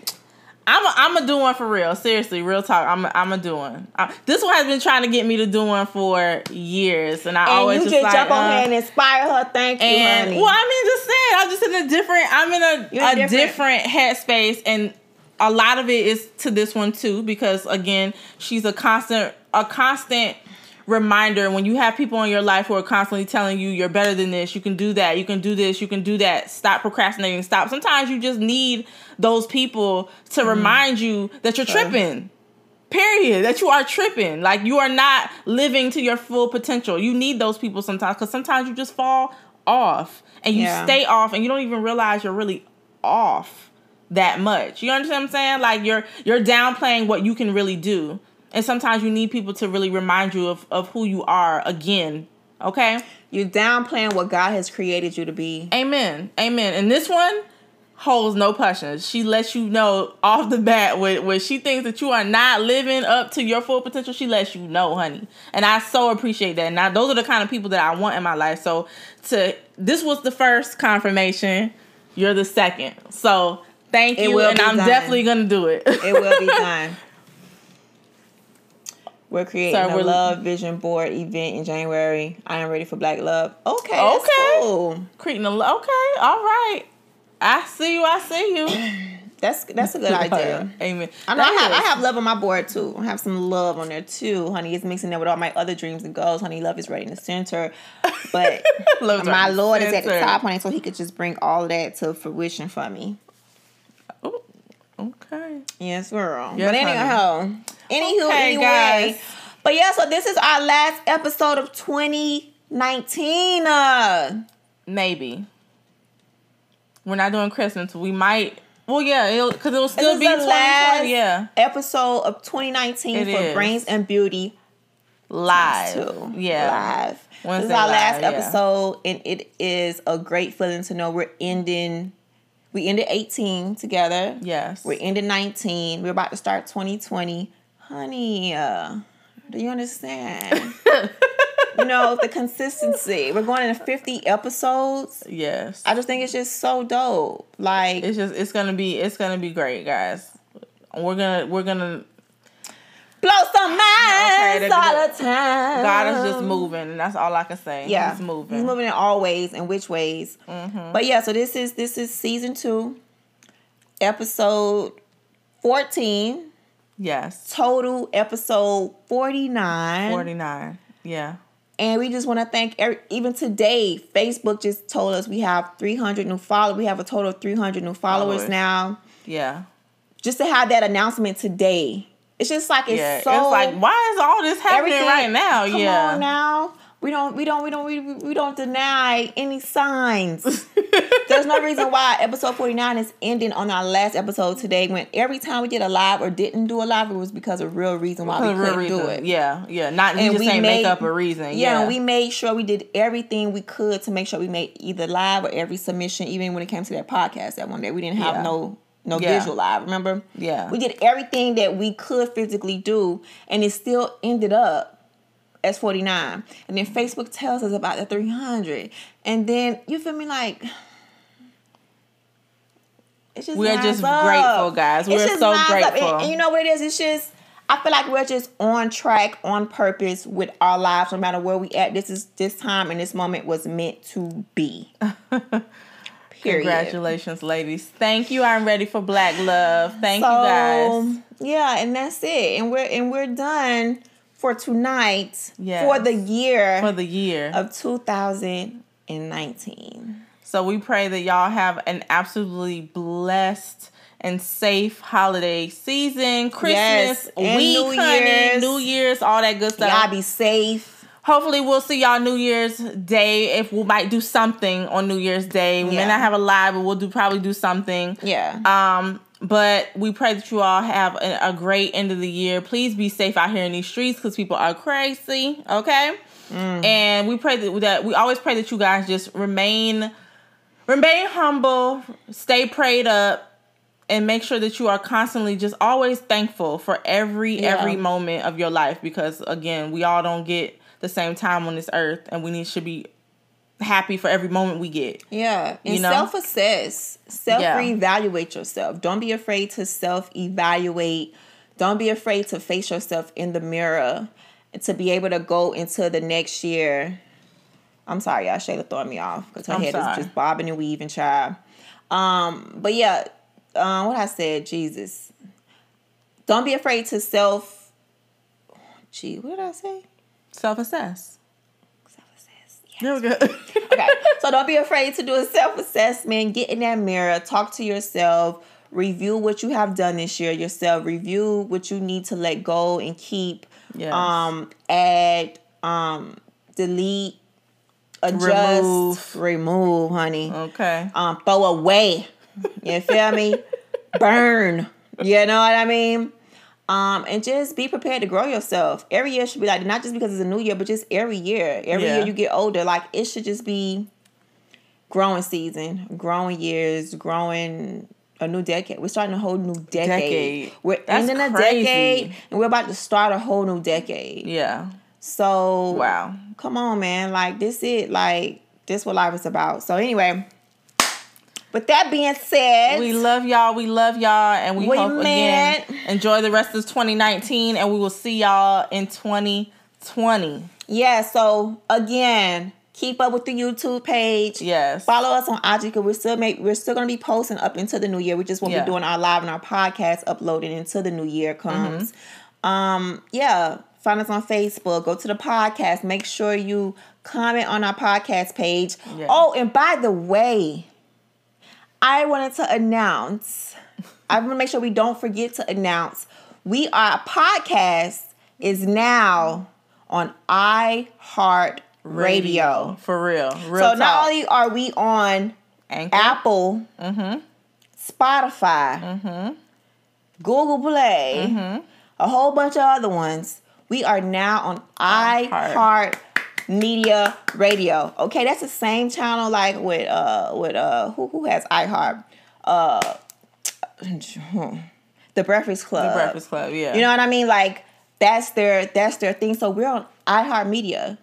B: I'm a, I'm gonna do one for real. Seriously, real talk. I'm a, I'm a do one. Uh, this one has been trying to get me to do one for years, and I
A: And
B: always
A: you
B: just like,
A: jump on
B: uh,
A: her and inspire her. Thank you,
B: And
A: honey.
B: well, I mean, just saying, I'm just in a different. I'm in a,
A: You're
B: a different.
A: different.
B: headspace, and a lot of it is to this one too, because again, she's a constant, a constant reminder when you have people in your life who are constantly telling you you're better than this, you can do that, you can do this, you can do that. Stop procrastinating. Stop. Sometimes you just need those people to
A: Mm-hmm.
B: remind you that you're tripping. Period. That you are tripping. Like you are not living to your full potential. You need those people sometimes because sometimes you just fall off and you
A: Yeah.
B: stay off and you don't even realize you're really off that much. You understand what i'm saying? Like you're you're downplaying what you can really do and sometimes you need people to really remind you of, of who you are again okay
A: You're downplaying what God has created you to be.
B: Amen. Amen. And this one holds no punches. She lets you know off the bat when, when she thinks that you are not living up to your full potential, she lets you know, honey. And I so appreciate that. Now those are the kind of people that I want in my life. So to this was the first confirmation. You're the second. So thank
A: It
B: you.
A: will
B: And I'm
A: done.
B: definitely gonna do it.
A: It will be done. We're creating a
B: we're-
A: love vision board event in January. I am ready for Black Love. Okay.
B: Okay.
A: That's cool.
B: Creating a okay, all right. I see you, I see you.
A: That's that's a good idea.
B: Amen.
A: I know I have, I have love on my board too. I have some love on there too, honey. It's mixing there with all my other dreams and goals. Honey, love is right in the center, but my Lord is at the
B: center.
A: top, honey. So He could just bring all that to fruition for me.
B: Okay.
A: Yes, girl.
B: Yes,
A: but anyhow, anywho,
B: Okay,
A: anyway.
B: guys.
A: But yeah, so this is our last episode of 2019. Uh,
B: Maybe. We're not doing Christmas. We might. Well, yeah, it'll because it'll still
A: this
B: be
A: the last
B: Yeah,
A: episode of 2019
B: It
A: for
B: is.
A: Brains and Beauty
B: live. Yeah,
A: live. this is
B: Wednesday
A: our last
B: live, yeah.
A: episode, and it is a great feeling to know we're ending. We ended 18 together.
B: Yes.
A: We're ending 19. We're about to start 2020. Honey, uh, do you understand? you know, the consistency. We're going into 50 episodes.
B: yes.
A: I just think it's just so dope. Like,
B: it's just it's gonna be it's gonna be great, guys. We're gonna we're gonna
A: blow some minds
B: Okay,
A: all the time.
B: God is just moving, and that's all I can say.
A: Yeah,
B: He's moving.
A: He's moving in all ways and which ways.
B: Mm-hmm.
A: But yeah, so this is this is season two, episode fourteen.
B: Yes.
A: Total episode forty nine.
B: Forty nine. Yeah.
A: And we just want to thank every, even today. Facebook just told us we have three hundred new followers. We have a total of three hundred new followers,
B: Followers.
A: now.
B: Yeah.
A: Just to have that announcement today, it's just like it's
B: yeah.
A: so.
B: it's like why is all this happening right now?
A: Come
B: yeah.
A: on now. We don't, we don't, we don't, we, we don't deny any signs. There's no reason why episode 49 is ending on our last episode today. When every time we did a live or didn't do a live, it was because of real reason why we couldn't do it.
B: Yeah, yeah. Not and you just ain't made, make up a reason. Yeah,
A: yeah, we made sure we did everything we could to make sure we made either live or every submission, even when it came to that podcast that one day. We didn't have yeah. no no yeah. visual live. Remember?
B: Yeah.
A: We did everything that we could physically do, and it still ended up as 49. And then Facebook tells us about the 300. And then, you feel me, like,
B: it's just We're just up. grateful, guys. We're so grateful.
A: And, and you know what it is? It's just, I feel like we're just on track, on purpose with our lives, no matter where we at. This is this time and this moment was meant to be.
B: Period. Congratulations, ladies. Thank you. I'm ready for black love. Thank so, you guys.
A: Yeah, and that's it. And we're and we're done for tonight yes. for the year
B: for the year
A: of 2019.
B: So we pray that y'all have an absolutely blessed and safe holiday season, Christmas yes, week, New honey, Year's. New Year's, all that good stuff.
A: Y'all be safe.
B: Hopefully we'll see y'all New Year's Day. If we might do something on New Year's Day, we yeah. may not have a live, but we'll do probably do something.
A: Yeah.
B: Um, but we pray that you all have a, a, great end of the year. Please be safe out here in these streets because people are crazy. Okay, mm. and we pray that, that we always pray that you guys just remain remain humble, stay prayed up, and make sure that you are constantly just always thankful for every yeah. every moment of your life because again, we all don't get the same time on this earth, and we need should be happy for every moment we get.
A: Yeah. And you know? self assess, self reevaluate yourself. Don't be afraid to self evaluate. Don't be afraid to face yourself in the mirror and to be able to go into the next year. I'm sorry, y'all. Shayla throwing me off because her I'm head sorry. is just bobbing and weaving, child. Um, but yeah, uh, what I said, Jesus. Don't be afraid to self. Gee, what did I say?
B: Self assess. Self-assess.
A: Yes. No, okay. So don't be afraid to do a self assessment. Get in that mirror. Talk to yourself. Review what you have done this year yourself. Review what you need to let go and keep. Yes. Um, add, um, delete, adjust, remove, remove honey.
B: Okay.
A: Um, throw away. You feel me? Burn. You know what I mean? Um, and just be prepared to grow yourself. Every year should be like not just because it's a new year, but just every year. Every yeah. year you get older, like it should just be growing season, growing years, growing a new decade. We're starting a whole new decade. decade. We're That's ending a decade and we're about to start a whole new decade.
B: Yeah.
A: So
B: wow.
A: Come on, man. Like this it. Like this what life is about. So anyway, with that being said,
B: we love y'all. We love y'all, and we, we hope again enjoy the rest of 2019, and we will see y'all in 2020.
A: Yeah. So again, keep up with the YouTube page.
B: Yes.
A: Follow us on IG because we're still make we're still gonna be posting up into the new year. We just won't yeah. be doing our live and our podcast uploading until the new year comes. Mm-hmm. Um. Yeah. Find us on Facebook. Go to the podcast. Make sure you comment on our podcast page. Yes. Oh, and by the way I wanted to announce, I want to make sure we don't forget to announce, we are, a podcast is now on iHeart Radio.
B: For real. real
A: so talk. not only are we on Anchor. Apple,
B: mm-hmm.
A: Spotify,
B: mm-hmm.
A: Google Play,
B: mm-hmm.
A: a whole bunch of other ones, we are now on iHeart Media Radio. Okay, that's the same channel like with uh with uh who who has iHeart uh the Breakfast Club.
B: The Breakfast Club, yeah.
A: You know what I mean? Like that's their that's their thing. So we're on iHeart Media,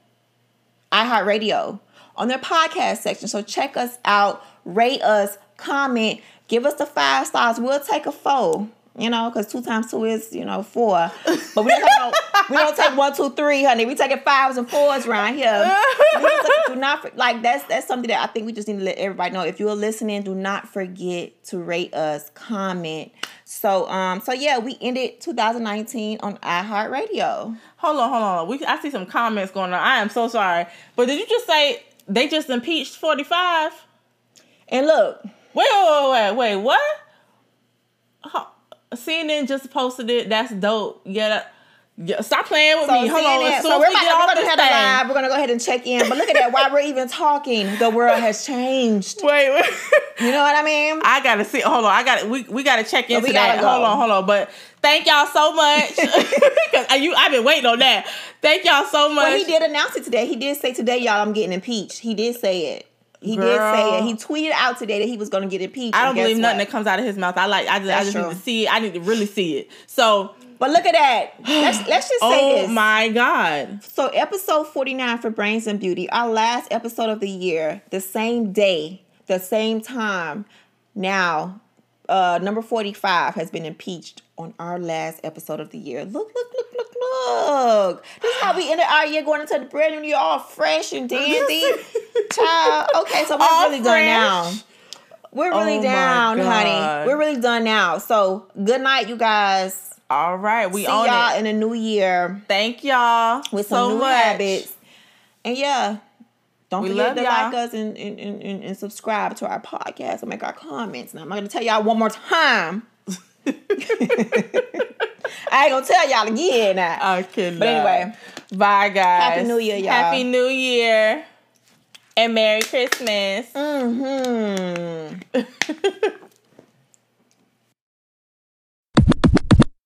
A: iHeart Radio on their podcast section. So check us out, rate us, comment, give us the five stars. We'll take a four you know, because two times two is, you know, four. But we don't, take no, we don't take one, two, three, honey. We taking fives and fours around here. do not like that's that's something that I think we just need to let everybody know. If you're listening, do not forget to rate us, comment. So um, so yeah, we ended 2019 on iHeartRadio.
B: Hold on, hold on. We I see some comments going on. I am so sorry, but did you just say they just impeached 45?
A: And look,
B: wait, wait, wait, wait, what? CNN just posted it. That's dope. Yeah. Yeah, stop playing with so me. Hold CNN, on. So we're, about, we're gonna have
A: the live. We're gonna go ahead and check in. But look at that. While we're even talking, the world has changed.
B: Wait, wait.
A: You know what I mean?
B: I gotta see. Hold on. I got We we gotta check into
A: we
B: that.
A: go.
B: Hold on. Hold on. But thank y'all so much. Cause uh, you, I've been waiting on that. Thank y'all so much.
A: Well, he did announce it today. He did say today, y'all, I'm getting impeached. He did say it. He did say it. He tweeted out today that he was going to get impeached.
B: I don't believe nothing
A: what?
B: that comes out of his mouth. I like. I just. I just need to see it. I need to really see it. So.
A: But look at that. Let's let's just say
B: Oh
A: this.
B: Oh my God.
A: So episode 49 for Brains and Beauty, our last episode of the year, the same day, the same time. Now, uh number 45 has been impeached on our last episode of the year. Look, look, look, look. This is how we ended our year going into the brand new year all fresh and dandy. Child. Okay, so we're
B: All
A: really done
B: fresh.
A: now. We're oh really
B: Oh
A: down, honey. We're really done now. So good night, you guys.
B: All right. We
A: See
B: on
A: y'all
B: it.
A: in a new year
B: Thank y'all
A: with
B: so
A: some new
B: much.
A: habits. And yeah, don't
B: We
A: forget to
B: y'all.
A: like us and, and, and, and, subscribe to our podcast and make our comments. Now I'm not gonna tell y'all one more time. I ain't gonna tell y'all again now.
B: I cannot.
A: But anyway.
B: bye guys.
A: Happy New Year, y'all.
B: Happy New Year, and Merry Christmas.
A: Mm-hmm.